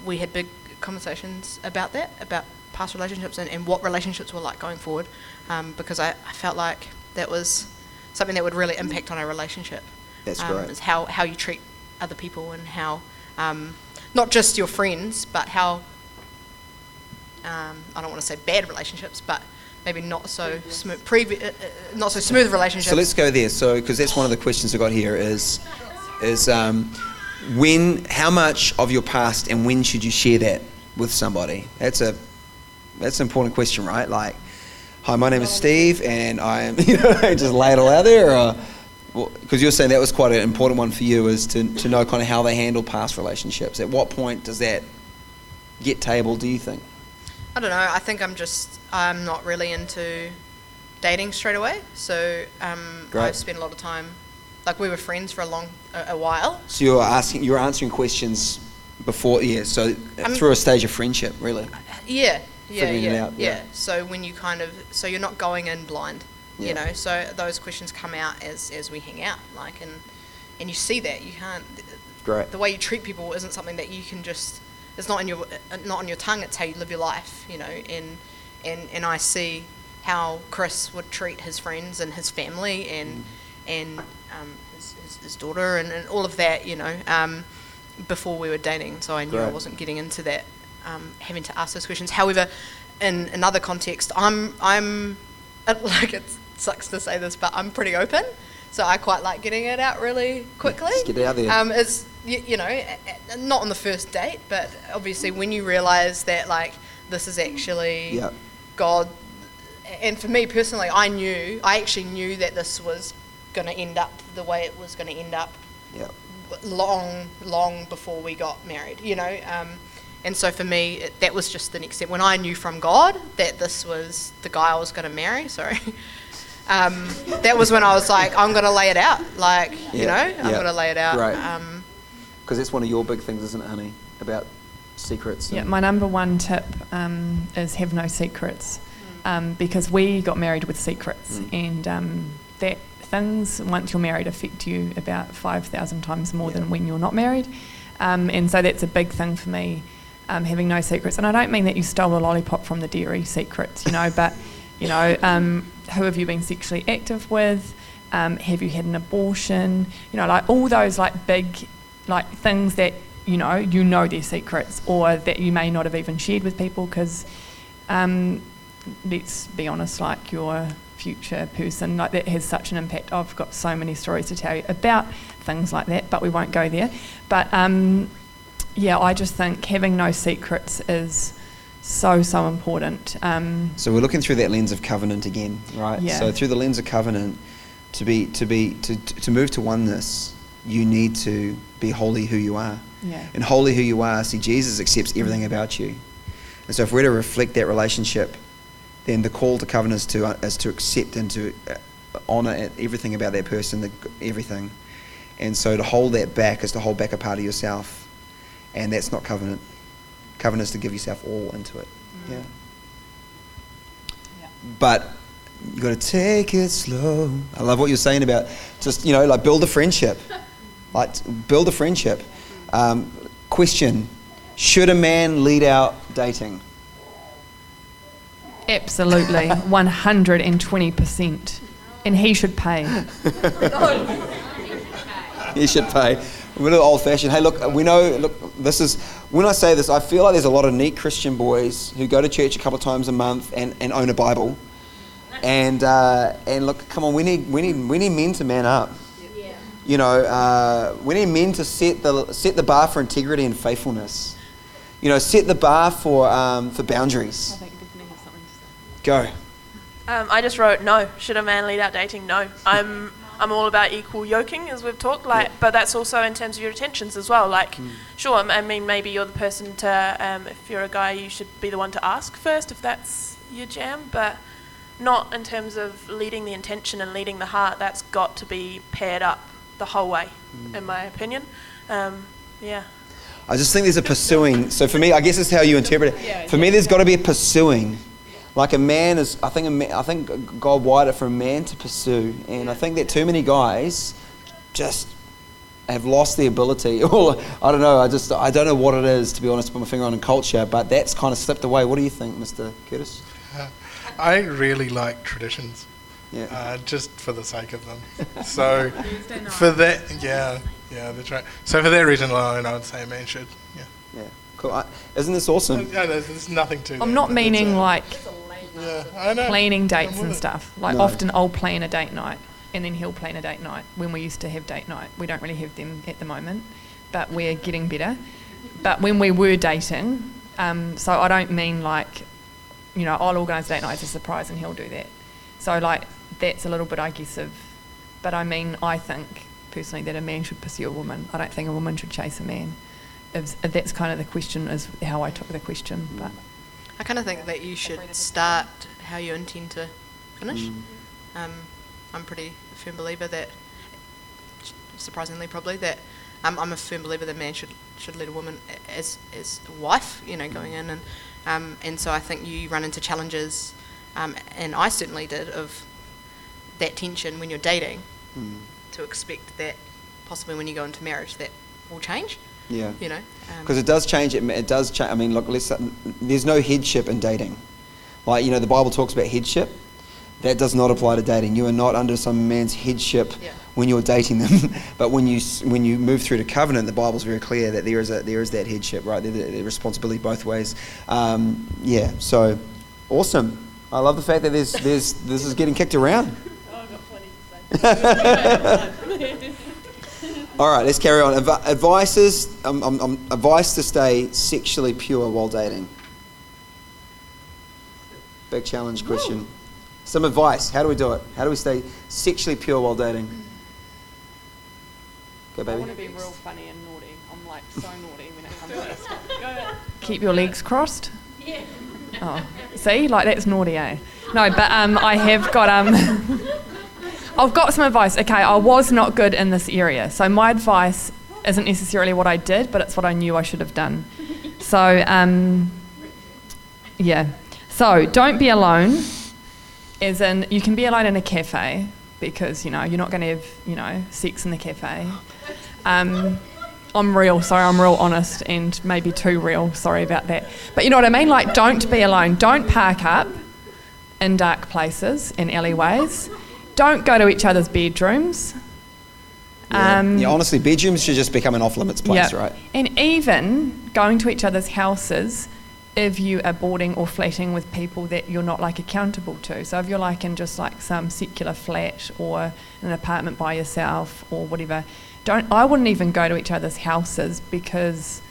we had big conversations about that, about past relationships and, and what relationships were like going forward, um, because I, I felt like that was something that would really impact on our relationship. That's um, great. Is how, how you treat other people and how, um, not just your friends, but how, um, I don't want to say bad relationships, but maybe not so smooth, previ- uh, uh, not so smooth relationships. So let's go there. So because that's one of the questions I got here is is um, when how much of your past and when should you share that with somebody? That's a that's an important question, right? Like, hi, my name is Steve, and I'm you know just lay it all out there, because you're saying that was quite an important one for you, is to to know kind of how they handle past relationships. At what point does that get tabled? Do you think? I don't know. I think I'm just I'm not really into dating straight away. So um, Great. I've spent a lot of time. Like we were friends for a long a, a while. So you're asking, you're answering questions Before, yeah, so Um, through a stage of friendship, really. Yeah, yeah, Figuring it yeah, out, yeah, yeah. So when you kind of, so you're not going in blind, Yeah. you know. So those questions come out as as we hang out, like, and and you see that you can't. Great. The way you treat people isn't something that you can just. It's not in your uh, not on your tongue. It's how you live your life, you know. And and and I see how Chris would treat his friends and his family and and um, his, his, his daughter and, and all of that, you know. Um, before we were dating, so I knew I wasn't getting into that, um, having to ask those questions. However, in another context, I'm I'm like it sucks to say this, but I'm pretty open, so I quite like getting it out really quickly. Just get it out there. Um, it's you, you know not on the first date, but obviously when you realise that like this is actually Yep. God, and for me personally, I knew I actually knew that this was going to end up the way it was going to end up Yep. long, long before we got married, you know. Um, and so for me, it, that was just the next step. When I knew from God that this was the guy I was going to marry, sorry, um, that was when I was like, I'm going to lay it out. Like, you Yeah, know, I'm going to lay it out. Great. Um, Because that's one of your big things, isn't it, honey? About secrets. Yeah, my number one tip um, is have no secrets, um, because we got married with secrets, Mm. and um, that things once you're married affect you about five thousand times more Yeah. than when you're not married, um, and so that's a big thing for me, um, having no secrets. And I don't mean that you stole a lollipop from the dairy secrets, you know, but you know, um, who have you been sexually active with? Um, have you had an abortion? You know, like all those like big like things that you know you know they're secrets or that you may not have even shared with people because um, let's be honest like your future person like that has such an impact i've got so many stories to tell you about things like that but we won't go there but um, yeah i just think having no secrets is so so important um, So we're looking through that lens of covenant again, right? Yeah. So through the lens of covenant, to be to be to to move to oneness, you need to be wholly who you are. yeah And wholly who you are, see Jesus accepts everything about you. And so if we're to reflect that relationship, then the call to covenant is to uh, is to accept and to uh, honor everything about that person, the, everything. And so to hold that back is to hold back a part of yourself, and that's not covenant. Covenant is to give yourself all into it. Yeah. Yeah. But you've got to take it slow. I love what you're saying about just you know like build a friendship, like build a friendship. Um, question: Should a man lead out dating? absolutely 120% and he should pay He should pay. We're a little old fashioned. Hey, look, we know, look, this is, when I say this, I feel like there's a lot of neat Christian boys who go to church a couple of times a month and, and own a Bible. And, uh, and look, come on, we need, we, need, we need men to man up. You know, uh, we need men to set the, set the bar for integrity and faithfulness. You know, set the bar for, um, for boundaries. Go. Um, I just wrote no. Should a man lead out dating? No. I'm I'm all about equal yoking, as we've talked. Like, but that's also in terms of your intentions as well. Like, sure. I mean, maybe you're the person to. Um, if you're a guy, you should be the one to ask first if that's your jam. But not in terms of leading the intention and leading the heart. That's got to be paired up the whole way, in my opinion. Um, yeah. I just think there's a pursuing. So for me, I guess it's how you interpret it. For me, there's got to be a pursuing. Like a man is, I think, a man, I think God wired it for a man to pursue, and I think that too many guys just have lost the ability. Or I don't know. I just I don't know what it is to be honest. Put my finger on in culture, but that's kind of slipped away. What do you think, Mr. Curtis? I really like traditions, Yeah. uh, just for the sake of them. So for that, yeah, yeah, that's right. So for that reason alone, I would say a man should. Yeah. yeah. Cool. I, isn't this awesome? Yeah, there's, there's nothing to. i'm that, not meaning uh, like Yeah, I know. planning dates and stuff. Like No. often I'll plan a date night and then he'll plan a date night when we used to have date night. We don't really have them at the moment, but we're getting better. But when we were dating, um, so I don't mean like, you know, I'll organise date night as a surprise and he'll do that. So like that's a little bit, I guess, of. But I mean, I think personally that a man should pursue a woman. I don't think a woman should chase a man. If, if that's kind of the question, is how I took the question. But I kind of think that you should start how you intend to finish. Um, I'm pretty firm believer that, surprisingly probably, that Um, I'm a firm believer that a man should should lead a woman as as a wife, you know, going in and um, and so I think you run into challenges, um, and I certainly did of that tension when you're dating, Mm. to expect that possibly when you go into marriage that will change, Yeah. you know. Um, Because it does change. It, it does change. I mean, look, there's no headship in dating. Like you know, the Bible talks about headship. That does not apply to dating. You are not under some man's headship Yeah. when you're dating them. but when you when you move through to covenant, the Bible's very clear that there is a there is that headship, right? There, there- responsibility both ways. Um, yeah. So awesome. I love the fact that there's there's this is getting kicked around. Oh, I've got plenty to say. All right, let's carry on. Adv- advices, um, um, um, advice to stay sexually pure while dating. Big challenge question. Some advice. How do we do it? How do we stay sexually pure while dating? Go, baby. I want to be real funny and naughty. I'm like so naughty when it comes to this stuff. Keep your legs crossed. Yeah. Oh, see, like that's naughty, eh? No, but um, I have got um, I've got some advice. Okay, I was not good in this area, so my advice isn't necessarily what I did, but it's what I knew I should have done. So um, yeah. So don't be alone. As in, you can be alone in a cafe because you know you're not going to have you know sex in the cafe. Um, I'm real, sorry, I'm real honest and maybe too real, sorry about that. But you know what I mean? Like, don't be alone. Don't park up in dark places, in alleyways. Don't go to each other's bedrooms. Yeah. Um, yeah, honestly, bedrooms should just become an off limits place, yeah. right? And even going to each other's houses if you are boarding or flatting with people that you're not like accountable to. So if you're like in just like some secular flat or an apartment by yourself or whatever, don't I wouldn't even go to each other's houses because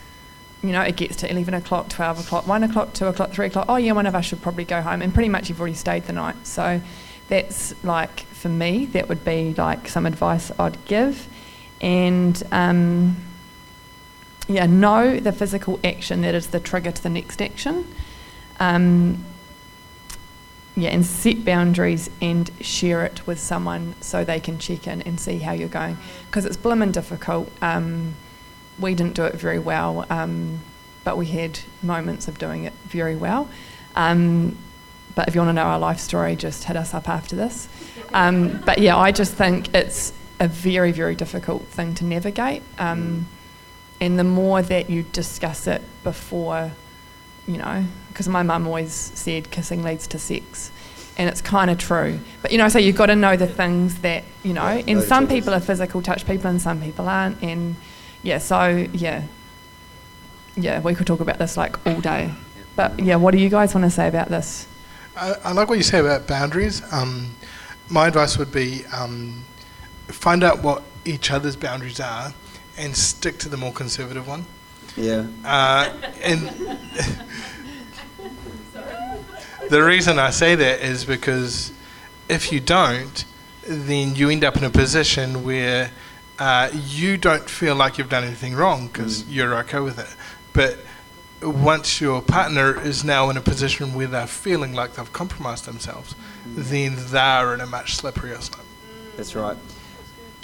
you know, it gets to 11 o'clock, 12 o'clock, 1 o'clock, 2 o'clock, 3 o'clock. Oh, yeah, one of us should probably go home. And pretty much you've already stayed the night. So that's like, for me, that would be like some advice I'd give. And um, yeah, know the physical action that is the trigger to the next action. Um, yeah, and set boundaries and share it with someone so they can check in and see how you're going. Because it's blimmin' difficult. Um, we didn't do it very well, um, but we had moments of doing it very well. Um, but if you want to know our life story, just hit us up after this. Um, but yeah, I just think it's a very, very difficult thing to navigate. Um, and the more that you discuss it before, you know, because my mum always said kissing leads to sex. And it's kind of true. But, you know, so you've got to know the things that, you know, Yeah, and know some each people are physical touch people and some people aren't. And yeah, so yeah. Yeah, we could talk about this like all day. But yeah, what do you guys want to say about this? I, I like what you say about boundaries. Um, my advice would be um, find out what each other's boundaries are and stick to the more conservative one. Yeah. Uh, and the reason I say that is because if you don't, then you end up in a position where uh, you don't feel like you've done anything wrong because you're okay with it. But once your partner is now in a position where they're feeling like they've compromised themselves, then they're in a much slipperier slope. That's right.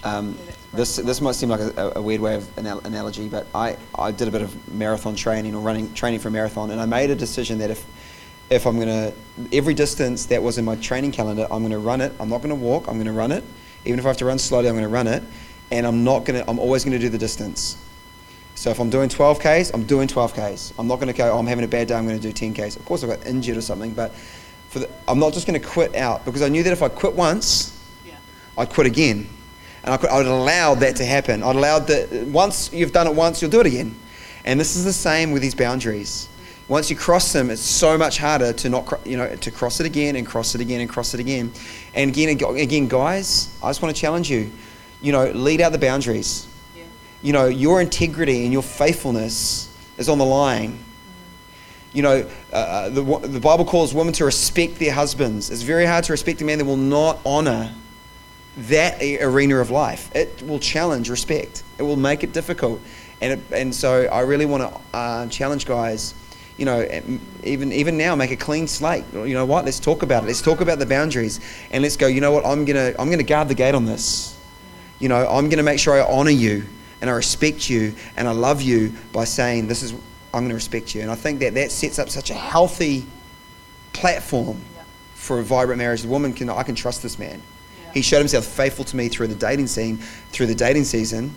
Um, this this might seem like a, a weird way of anal- analogy, but I, I did a bit of marathon training or running training for a marathon, and I made a decision that if if I'm gonna every distance that was in my training calendar, I'm gonna run it. I'm not gonna walk. I'm gonna run it. Even if I have to run slowly, I'm gonna run it, and I'm not gonna. I'm always gonna do the distance. So if I'm doing 12Ks, I'm doing 12Ks. I'm not going to go, oh, I'm having a bad day, I'm going to do 10Ks. Of course, I got injured or something, but for the, I'm not just going to quit out because I knew that if I quit once, I'd quit again. And I, could, I would allow that to happen. I'd allow that once you've done it once, you'll do it again. And this is the same with these boundaries. Once you cross them, it's so much harder to not, you know, to cross it again and cross it again and cross it again. And again, again, guys, I just want to challenge you. You know, lead out the boundaries you know, your integrity and your faithfulness is on the line. You know, uh, the, the Bible calls women to respect their husbands. It's very hard to respect a man that will not honor that arena of life. It will challenge respect. It will make it difficult. And, it, and so I really want to uh, challenge guys, you know, even, even now, make a clean slate. You know what? Let's talk about it. Let's talk about the boundaries. And let's go, you know what? I'm going to I'm to guard the gate on this. You know, I'm going to make sure I honor you and I respect you and I love you by saying, This is, I'm going to respect you. And I think that that sets up such a healthy platform for a vibrant marriage. The woman can, I can trust this man. He showed himself faithful to me through the dating scene, through the dating season.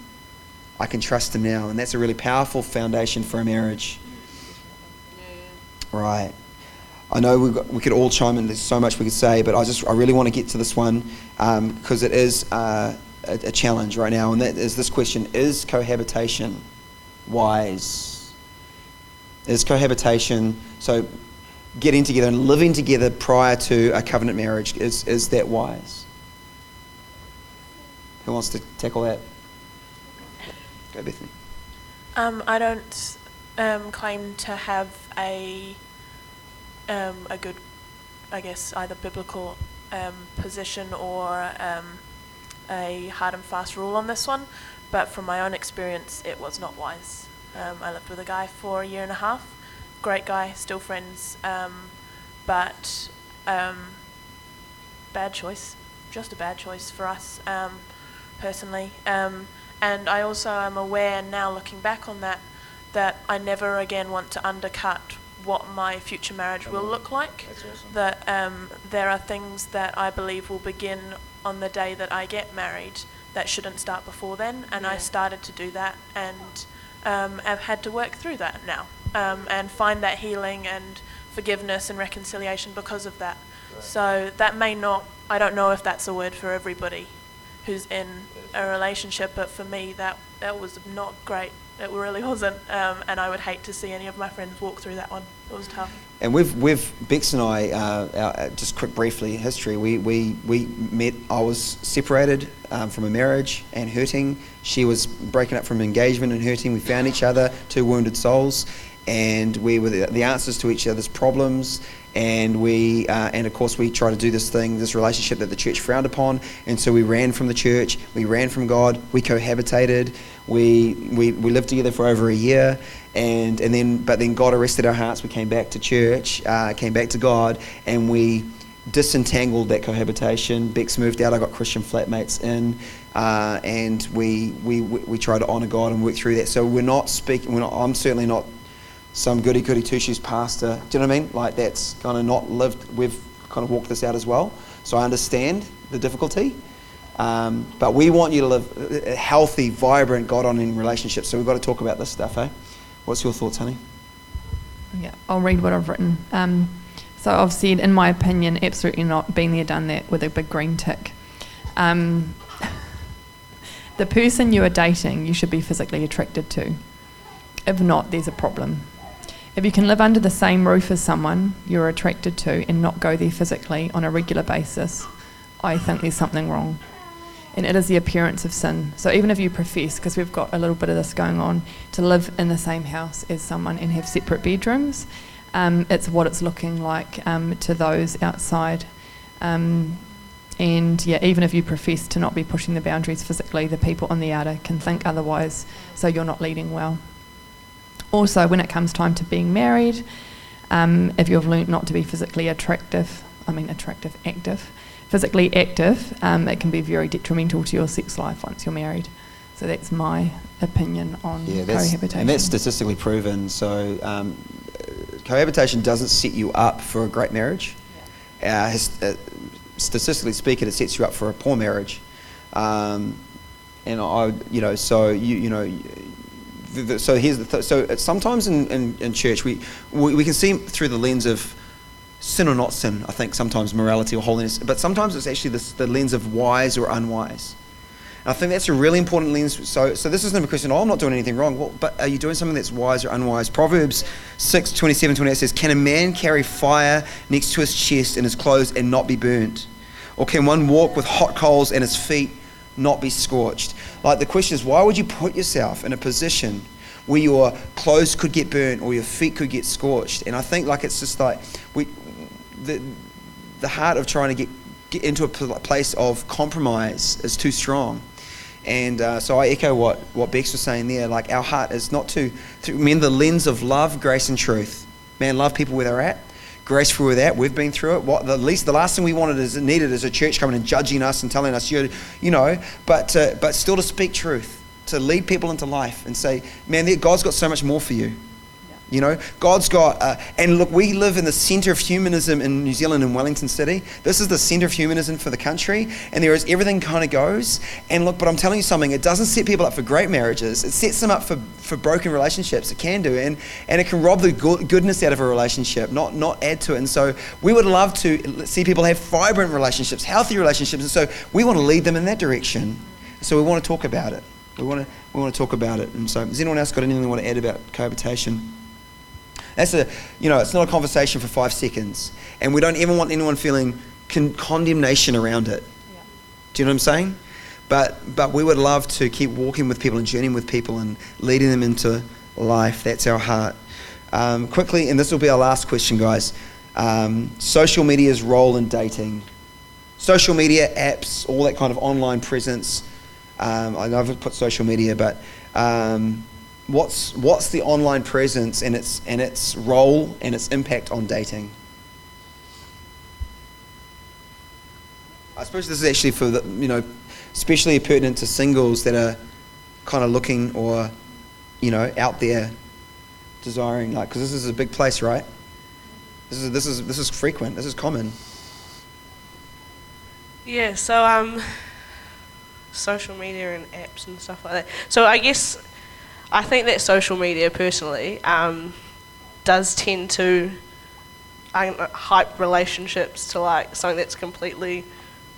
I can trust him now. And that's a really powerful foundation for a marriage. Right. I know we, we could all chime in. There's so much we could say, but I just I really want to get to this one because it is uh, a, a challenge right now, and that is this question: Is cohabitation wise? Is cohabitation so getting together and living together prior to a covenant marriage is is that wise? Who wants to tackle that? Go, Bethany. Um, I don't um, claim to have a um, a good, I guess, either biblical um, position or um, a hard and fast rule on this one. But from my own experience, it was not wise. Um, I lived with a guy for a year and a half. Great guy, still friends, but bad choice. Just a bad choice for us, personally. Um, and I also am aware now, looking back on that, that I never again want to undercut what my future marriage will look like. That um, there are things that I believe will begin on the day that I get married that shouldn't start before then, and I started to do that, and um, I've had to work through that now, um, and find that healing and forgiveness and reconciliation because of that. So that may not, I don't know if that's a word for everybody who's in a relationship, but for me that that was not great. It really wasn't, um, and I would hate to see any of my friends walk through that one. It was tough. And we've, we've Bex and I, uh, our, just quick, briefly, history. We, we, we met. I was separated um, from a marriage and hurting. She was breaking up from engagement and hurting. We found each other, two wounded souls, and we were the, the answers to each other's problems. And we, uh, and of course, we tried to do this thing, this relationship that the church frowned upon. And so we ran from the church. We ran from God. We cohabitated. We, we, we lived together for over a year and and then but then God arrested our hearts. We came back to church, uh, came back to God, and we disentangled that cohabitation. Bex moved out. I got Christian flatmates in, uh, and we, we we try to honour God and work through that. So we're not speaking. We're not. I'm certainly not some goody goody two shoes pastor. Do you know what I mean? Like that's kind of not lived. We've kind of walked this out as well. So I understand the difficulty. Um, but we want you to live a healthy, vibrant, God honoring relationships. So we've got to talk about this stuff, eh? What's your thoughts, honey? Yeah, I'll read what I've written. Um, so I've said, in my opinion, absolutely not. Been there, done that with a big green tick. Um, the person you are dating, you should be physically attracted to. If not, there's a problem. If you can live under the same roof as someone you're attracted to and not go there physically on a regular basis, I think there's something wrong and it is the appearance of sin. So even if you profess, because we've got a little bit of this going on, to live in the same house as someone and have separate bedrooms, um, it's what it's looking like um, to those outside. Um, and yeah, even if you profess to not be pushing the boundaries physically, the people on the outer can think otherwise, so you're not leading well. Also, when it comes time to being married, um, if you've learnt not to be physically attractive, I mean attractive, active, physically active, um, it can be very detrimental to your sex life once you're married. So that's my opinion on Yeah, cohabitation. and that's statistically proven. So um, cohabitation doesn't set you up for a great marriage. Uh, his, uh, statistically speaking, it sets you up for a poor marriage. Um, and I, you know, so you, you know, the, so here's the th- so uh, sometimes in, in, in church we, we we can see through the lens of sin or not sin. I think sometimes morality or holiness, but sometimes it's actually this, the lens of wise or unwise. And I think that's a really important lens. So, so this isn't a question, oh, I'm not doing anything wrong. Well, but are you doing something that's wise or unwise? Proverbs 6, 27, 28 says, Can a man carry fire next to his chest and his clothes and not be burnt? Or can one walk with hot coals and his feet not be scorched? Like the question is, why would you put yourself in a position where your clothes could get burnt or your feet could get scorched? And I think like it's just like we, the, the heart of trying to get, get into a place of compromise is too strong. And uh, so I echo what, what Bex was saying there. Like our heart is not to, through, I mean, the lens of love, grace, and truth. Man, love people where they're at. Grace for that. We've been through it. What the least, the last thing we wanted is needed is a church coming and judging us and telling us, you, you know, but uh, but still to speak truth. to lead people into life and say, man, God's got so much more for you. You know, God's got, uh, and look, we live in the center of humanism in New Zealand in Wellington City. This is the center of humanism for the country, and there is everything kind of goes. And look, but I'm telling you something, it doesn't set people up for great marriages. It sets them up for, for broken relationships. It can do, and, and it can rob the good, goodness out of a relationship, not, not add to it. And so we would love to see people have vibrant relationships, healthy relationships, and so we want to lead them in that direction. So we want to talk about it. We want to, we want to talk about it. And so, has anyone else got anything they want to add about cohabitation? That's a, you know, it's not a conversation for five seconds. And we don't even want anyone feeling con- condemnation around it. Yeah. Do you know what I'm saying? But, but we would love to keep walking with people and journeying with people and leading them into life. That's our heart. Um, quickly, and this will be our last question, guys. Um, social media's role in dating. Social media, apps, all that kind of online presence. Um, I know I've put social media, but um, what's what's the online presence and its and its role and its impact on dating? I suppose this is actually for the you know, especially pertinent to singles that are kind of looking or you know out there desiring like because this is a big place, right? This is this is this is frequent. This is common. Yeah. So um, social media and apps and stuff like that. So I guess I think that social media, personally, um, does tend to hype relationships to like something that's completely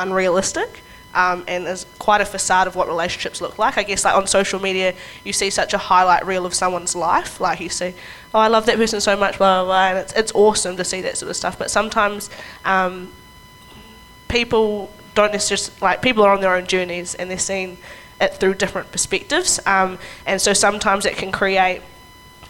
unrealistic. Um, and is quite a facade of what relationships look like. I guess like on social media, you see such a highlight reel of someone's life. Like you see, oh, I love that person so much, blah blah blah, and it's it's awesome to see that sort of stuff. But sometimes um, people don't necessarily like people are on their own journeys and they're seeing it through different perspectives. Um, and so sometimes it can create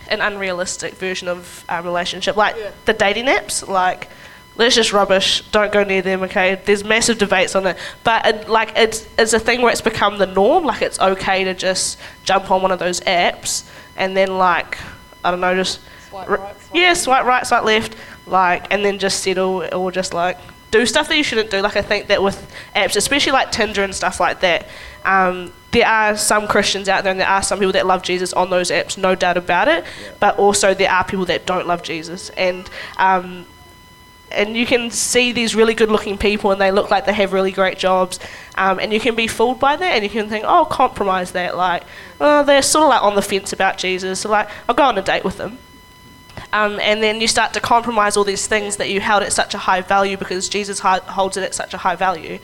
an unrealistic version of a relationship, like yeah. the dating apps. Like, let's just rubbish. Don't go near them. Okay, there's massive debates on it, but it, like it's it's a thing where it's become the norm. Like it's okay to just jump on one of those apps and then like I don't know, just swipe right, swipe yeah, swipe right, swipe left, like, and then just settle or just like do stuff that you shouldn't do. Like I think that with apps, especially like Tinder and stuff like that, um, there are some Christians out there and there are some people that love Jesus on those apps, no doubt about it. Yeah. But also there are people that don't love Jesus. And um, and you can see these really good looking people and they look like they have really great jobs um, and you can be fooled by that and you can think oh compromise that like oh, they're sort of like on the fence about jesus so like i'll go on a date with them um, and then you start to compromise all these things that you held at such a high value because jesus holds it at such a high value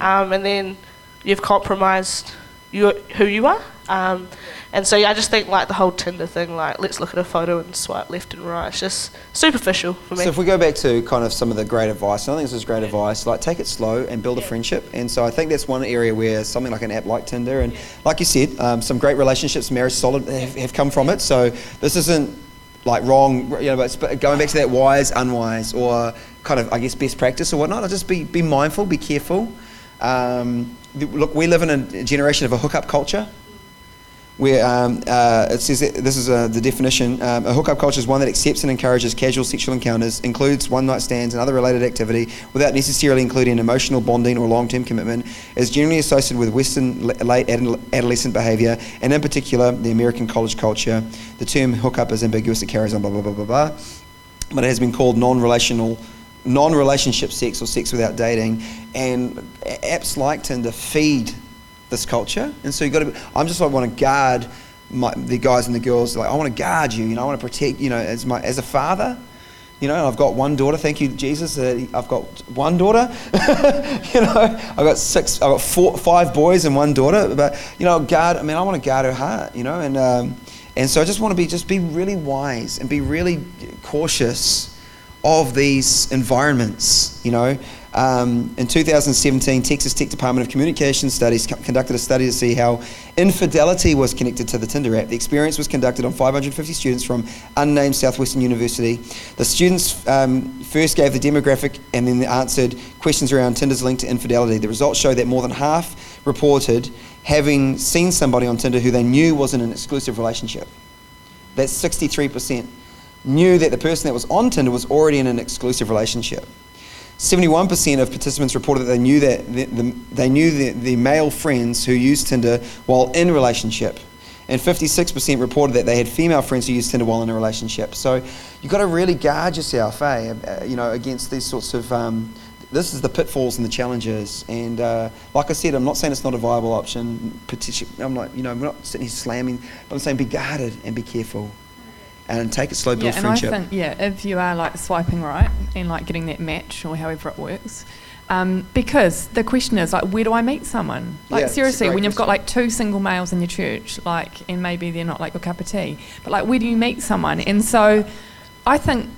um, and then you've compromised you, who you are. Um, and so yeah, I just think like the whole Tinder thing, like let's look at a photo and swipe left and right. It's just superficial for me. So if we go back to kind of some of the great advice, I think this is great advice. Like take it slow and build yeah. a friendship. And so I think that's one area where something like an app like Tinder and like you said, um, some great relationships, marriage solid have, have come from it. So this isn't like wrong, you know, but going back to that wise, unwise, or kind of I guess best practice or whatnot. I'll just be be mindful, be careful. Um, look, we live in a generation of a hookup culture. Where um, uh, it says this is uh, the definition. Um, a hookup culture is one that accepts and encourages casual sexual encounters, includes one night stands and other related activity, without necessarily including emotional bonding or long term commitment. Is generally associated with Western late adolescent behaviour, and in particular, the American college culture. The term hookup is ambiguous; it carries on blah blah blah blah blah. But it has been called non-relational non-relationship sex or sex without dating, and apps like Tinder feed this culture. And so you got to. I'm just like want to guard my, the guys and the girls. Like I want to guard you. You know, I want to protect. You know, as my as a father. You know, I've got one daughter. Thank you, Jesus. Uh, I've got one daughter. you know, I've got six. I've got four, five boys and one daughter. But you know, guard. I mean, I want to guard her heart. You know, and um, and so I just want to be just be really wise and be really cautious of these environments. You know, um, in 2017, Texas Tech Department of Communication Studies conducted a study to see how infidelity was connected to the Tinder app. The experience was conducted on 550 students from unnamed Southwestern University. The students um, first gave the demographic and then answered questions around Tinder's link to infidelity. The results show that more than half reported having seen somebody on Tinder who they knew was in an exclusive relationship. That's 63% knew that the person that was on Tinder was already in an exclusive relationship. 71% of participants reported that they knew that the, the, they knew the, the male friends who used Tinder while in relationship, and 56% reported that they had female friends who used Tinder while in a relationship. So you've got to really guard yourself, eh? uh, You know, against these sorts of. Um, this is the pitfalls and the challenges, and uh, like I said, I'm not saying it's not a viable option. I'm like, you know, I'm not sitting here slamming, but I'm saying be guarded and be careful and take it slow, build yeah, friendship. And I think, yeah, if you are like swiping right and like getting that match or however it works, um, because the question is like, where do I meet someone? Like Yeah, seriously, when you've got like two single males in your church, like, and maybe they're not like your cup of tea, but like, where do you meet someone? And so, I think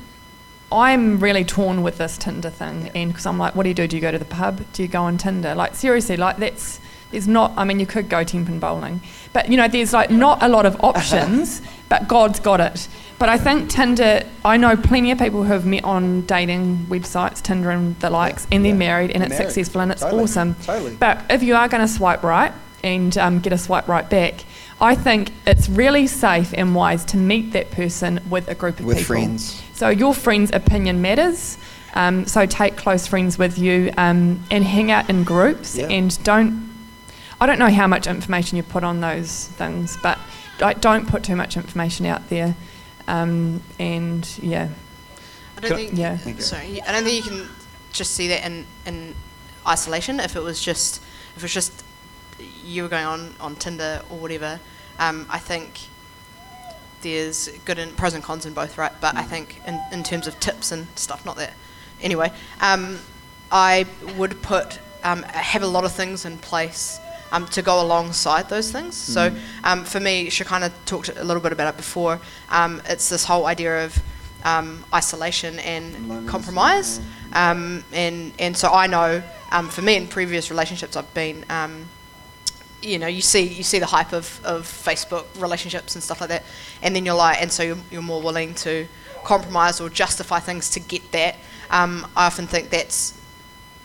I'm really torn with this Tinder thing, and because I'm like, what do you do? Do you go to the pub? Do you go on Tinder? Like seriously, like that's there's not. I mean, you could go Tenpin bowling, but you know, there's like not a lot of options. but God's got it. But I think Tinder. I know plenty of people who have met on dating websites, Tinder and the likes, and they're yeah. married, and They're it's married. successful and it's Totally. awesome. Totally. But if you are going to swipe right and um, get a swipe right back. I think it's really safe and wise to meet that person with a group of people. With people. friends. So your friend's opinion matters. Um, so take close friends with you um, and hang out in groups Yeah. and don't. I don't know how much information you put on those things, but like, don't put too much information out there. Um, and yeah, I don't think. Yeah. You. Sorry, I don't think you can just see that in in isolation. If it was just if it was just you were going on on Tinder or whatever, um, I think there's good and pros and cons in both, right? But I think in, in terms of tips and stuff, not that. Anyway, um, I would put um, have a lot of things in place um, to go alongside those things. So um, for me, she kind of talked a little bit about it before. Um, it's this whole idea of um, isolation and Loneliness, compromise. Um, and and so I know um, for me in previous relationships I've been. Um, you know, you see you see the hype of, of Facebook relationships and stuff like that, and then you're like, and so you're, you're more willing to compromise or justify things to get that. Um, I often think that's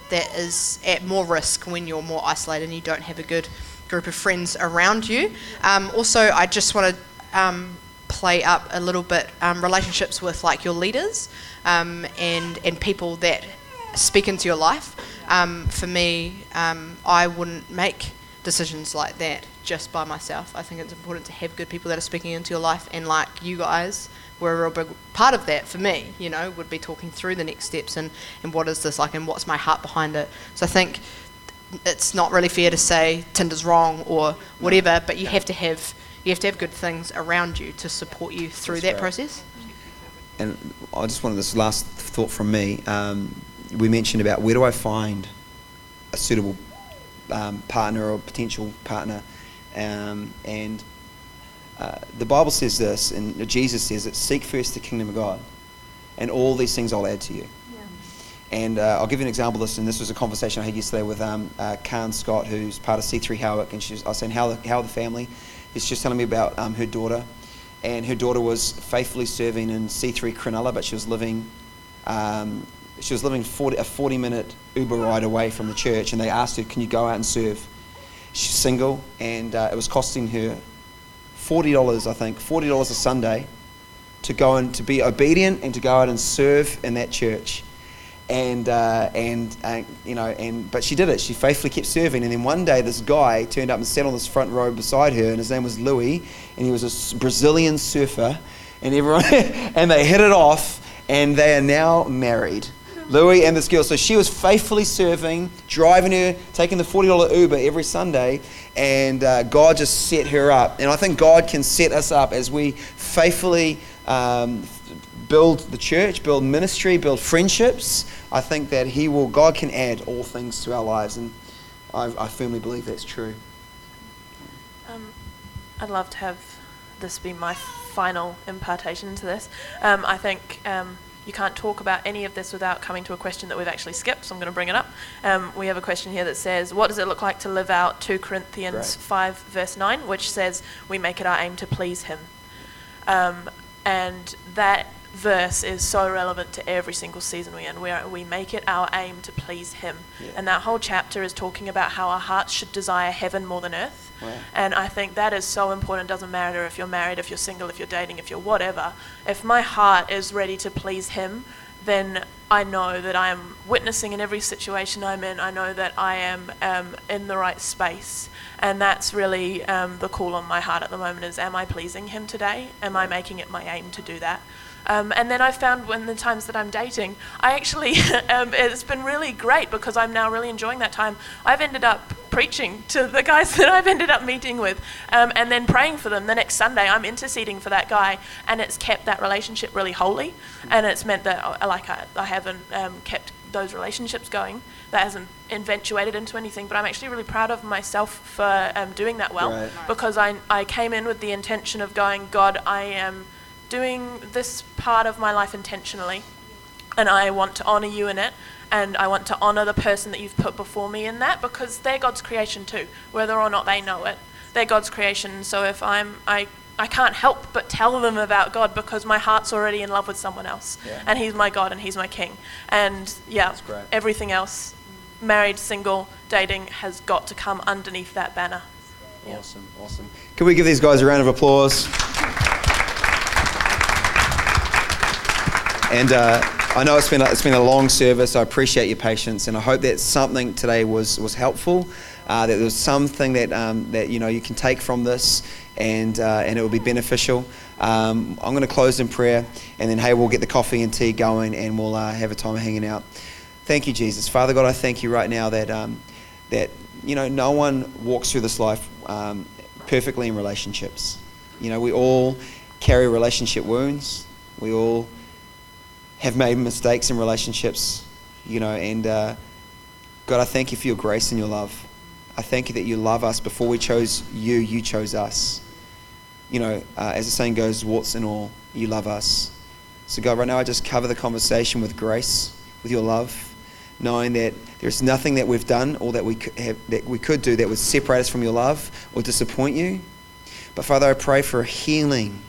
that is at more risk when you're more isolated and you don't have a good group of friends around you. Um, also, I just want to um, play up a little bit um, relationships with like your leaders um, and and people that speak into your life. Um, for me, um, I wouldn't make decisions like that just by myself. I think it's important to have good people that are speaking into your life, and like you guys were a real big part of that for me. You know, would be talking through the next steps and and what is this like, and what's my heart behind it. So I think it's not really fair to say Tinder's wrong or whatever, but you have to have you have to have good things around you to support you through That's that right. process. and I just wanted this last thought from me. Um, we mentioned about where do I find a suitable um, partner or potential partner, um, and uh, the Bible says this, and Jesus says that seek first the kingdom of God, and all these things I'll add to you. And uh, I'll give you an example of this, and this was a conversation I had yesterday with um, uh, Karen Scott, who's part of C3 Howick, and she was, I was saying, how, the- how the family? He's just telling me about um, her daughter, and her daughter was faithfully serving in C3 Cronulla, but she was living, um, she was living 40, a 40 minute Uber ride away from the church, and they asked her, can you go out and serve? She's single, and uh, it was costing her $40, I think, $40 a Sunday to go and to be obedient and to go out and serve in that church. And uh, and uh, you know and but she did it. She faithfully kept serving. And then one day this guy turned up and sat on this front row beside her and his name was Louis and he was a Brazilian surfer and everyone and they hit it off and they are now married Louis and this girl so she was faithfully serving driving her taking the $40 Uber every Sunday and uh, God just set her up and I think God can set us up as we faithfully um, build the church, build ministry, build friendships, I think that He will, God can add all things to our lives, and I, I firmly believe that's true. Um, I'd love to have this be my final impartation to this. Um, I think um, you can't talk about any of this without coming to a question that we've actually skipped, so I'm going to bring it up. Um, we have a question here that says, What does it look like to live out 2 Corinthians Great. 5, verse 9, which says, We make it our aim to please Him? Um, and that verse is so relevant to every single season we're in, where we make it our aim to please Him. Yeah. And that whole chapter is talking about how our hearts should desire heaven more than earth. Wow. And I think that is so important. It doesn't matter if you're married, if you're single, if you're dating, if you're whatever. If my heart is ready to please Him, then I know that I am witnessing in every situation I'm in. I know that I am um, in the right space, and that's really um, the call on my heart at the moment: is Am I pleasing Him today? Am I making it my aim to do that? Um, and then I found when the times that I'm dating, I actually, um, it's been really great because I'm now really enjoying that time. I've ended up preaching to the guys that I've ended up meeting with um, and then praying for them. The next Sunday, I'm interceding for that guy, and it's kept that relationship really holy. And it's meant that, uh, like, I, I haven't um, kept those relationships going. That hasn't eventuated into anything, but I'm actually really proud of myself for um, doing that well Right. because I, I came in with the intention of going, God, I am doing this part of my life intentionally, and I want to honor you in it, and I want to honor the person that you've put before me in that because they're God's creation too, whether or not they know it. They're God's creation, so if I'm I I can't help but tell them about God because my heart's already in love with someone else, Yeah. and He's my God and He's my King, and yeah, everything else, married, single, dating, has got to come underneath that banner. Yeah. Awesome, awesome. Can we give these guys a round of applause? And uh, I know it's been a, it's been a long service. I appreciate your patience, and I hope that something today was was helpful. Uh, that there was something that um, that you know you can take from this, and uh, and it will be beneficial. Um, I'm going to close in prayer, and then hey, we'll get the coffee and tea going, and we'll uh, have a time of hanging out. Thank you, Jesus, Father God. I thank you right now that um, that you know no one walks through this life um, perfectly in relationships. You know, we all carry relationship wounds. We all have made mistakes in relationships, you know, and uh, God, I thank you for your grace and your love. I thank you that you love us before we chose you, you chose us. You know, uh, as the saying goes, warts and all, you love us. So, God, right now I just cover the conversation with grace, with your love, knowing that there's nothing that we've done or that we could, have, that we could do that would separate us from your love or disappoint you. But, Father, I pray for a healing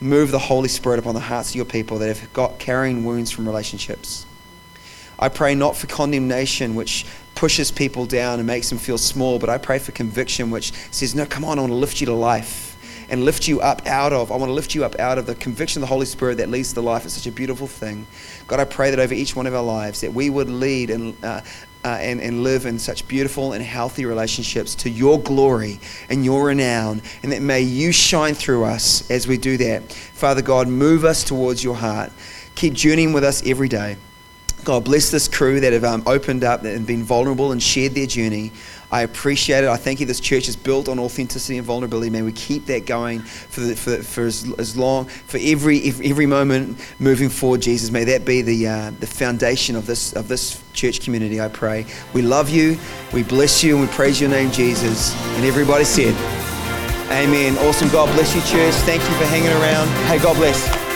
move the Holy Spirit upon the hearts of your people that have got carrying wounds from relationships. I pray not for condemnation, which pushes people down and makes them feel small, but I pray for conviction, which says, No, come on, I want to lift you to life and lift you up out of. I want to lift you up out of the conviction of the Holy Spirit that leads to life. It's such a beautiful thing. God, I pray that over each one of our lives, that we would lead and uh, uh, and, and live in such beautiful and healthy relationships to your glory and your renown, and that may you shine through us as we do that. Father God, move us towards your heart. Keep journeying with us every day. God, bless this crew that have um, opened up and been vulnerable and shared their journey. I appreciate it. I thank you. This church is built on authenticity and vulnerability. May we keep that going for, the, for, for as, as long, for every, every moment moving forward. Jesus, may that be the uh, the foundation of this of this church community. I pray. We love you. We bless you, and we praise your name, Jesus. And everybody said, Amen. Awesome. God bless you, church. Thank you for hanging around. Hey, God bless.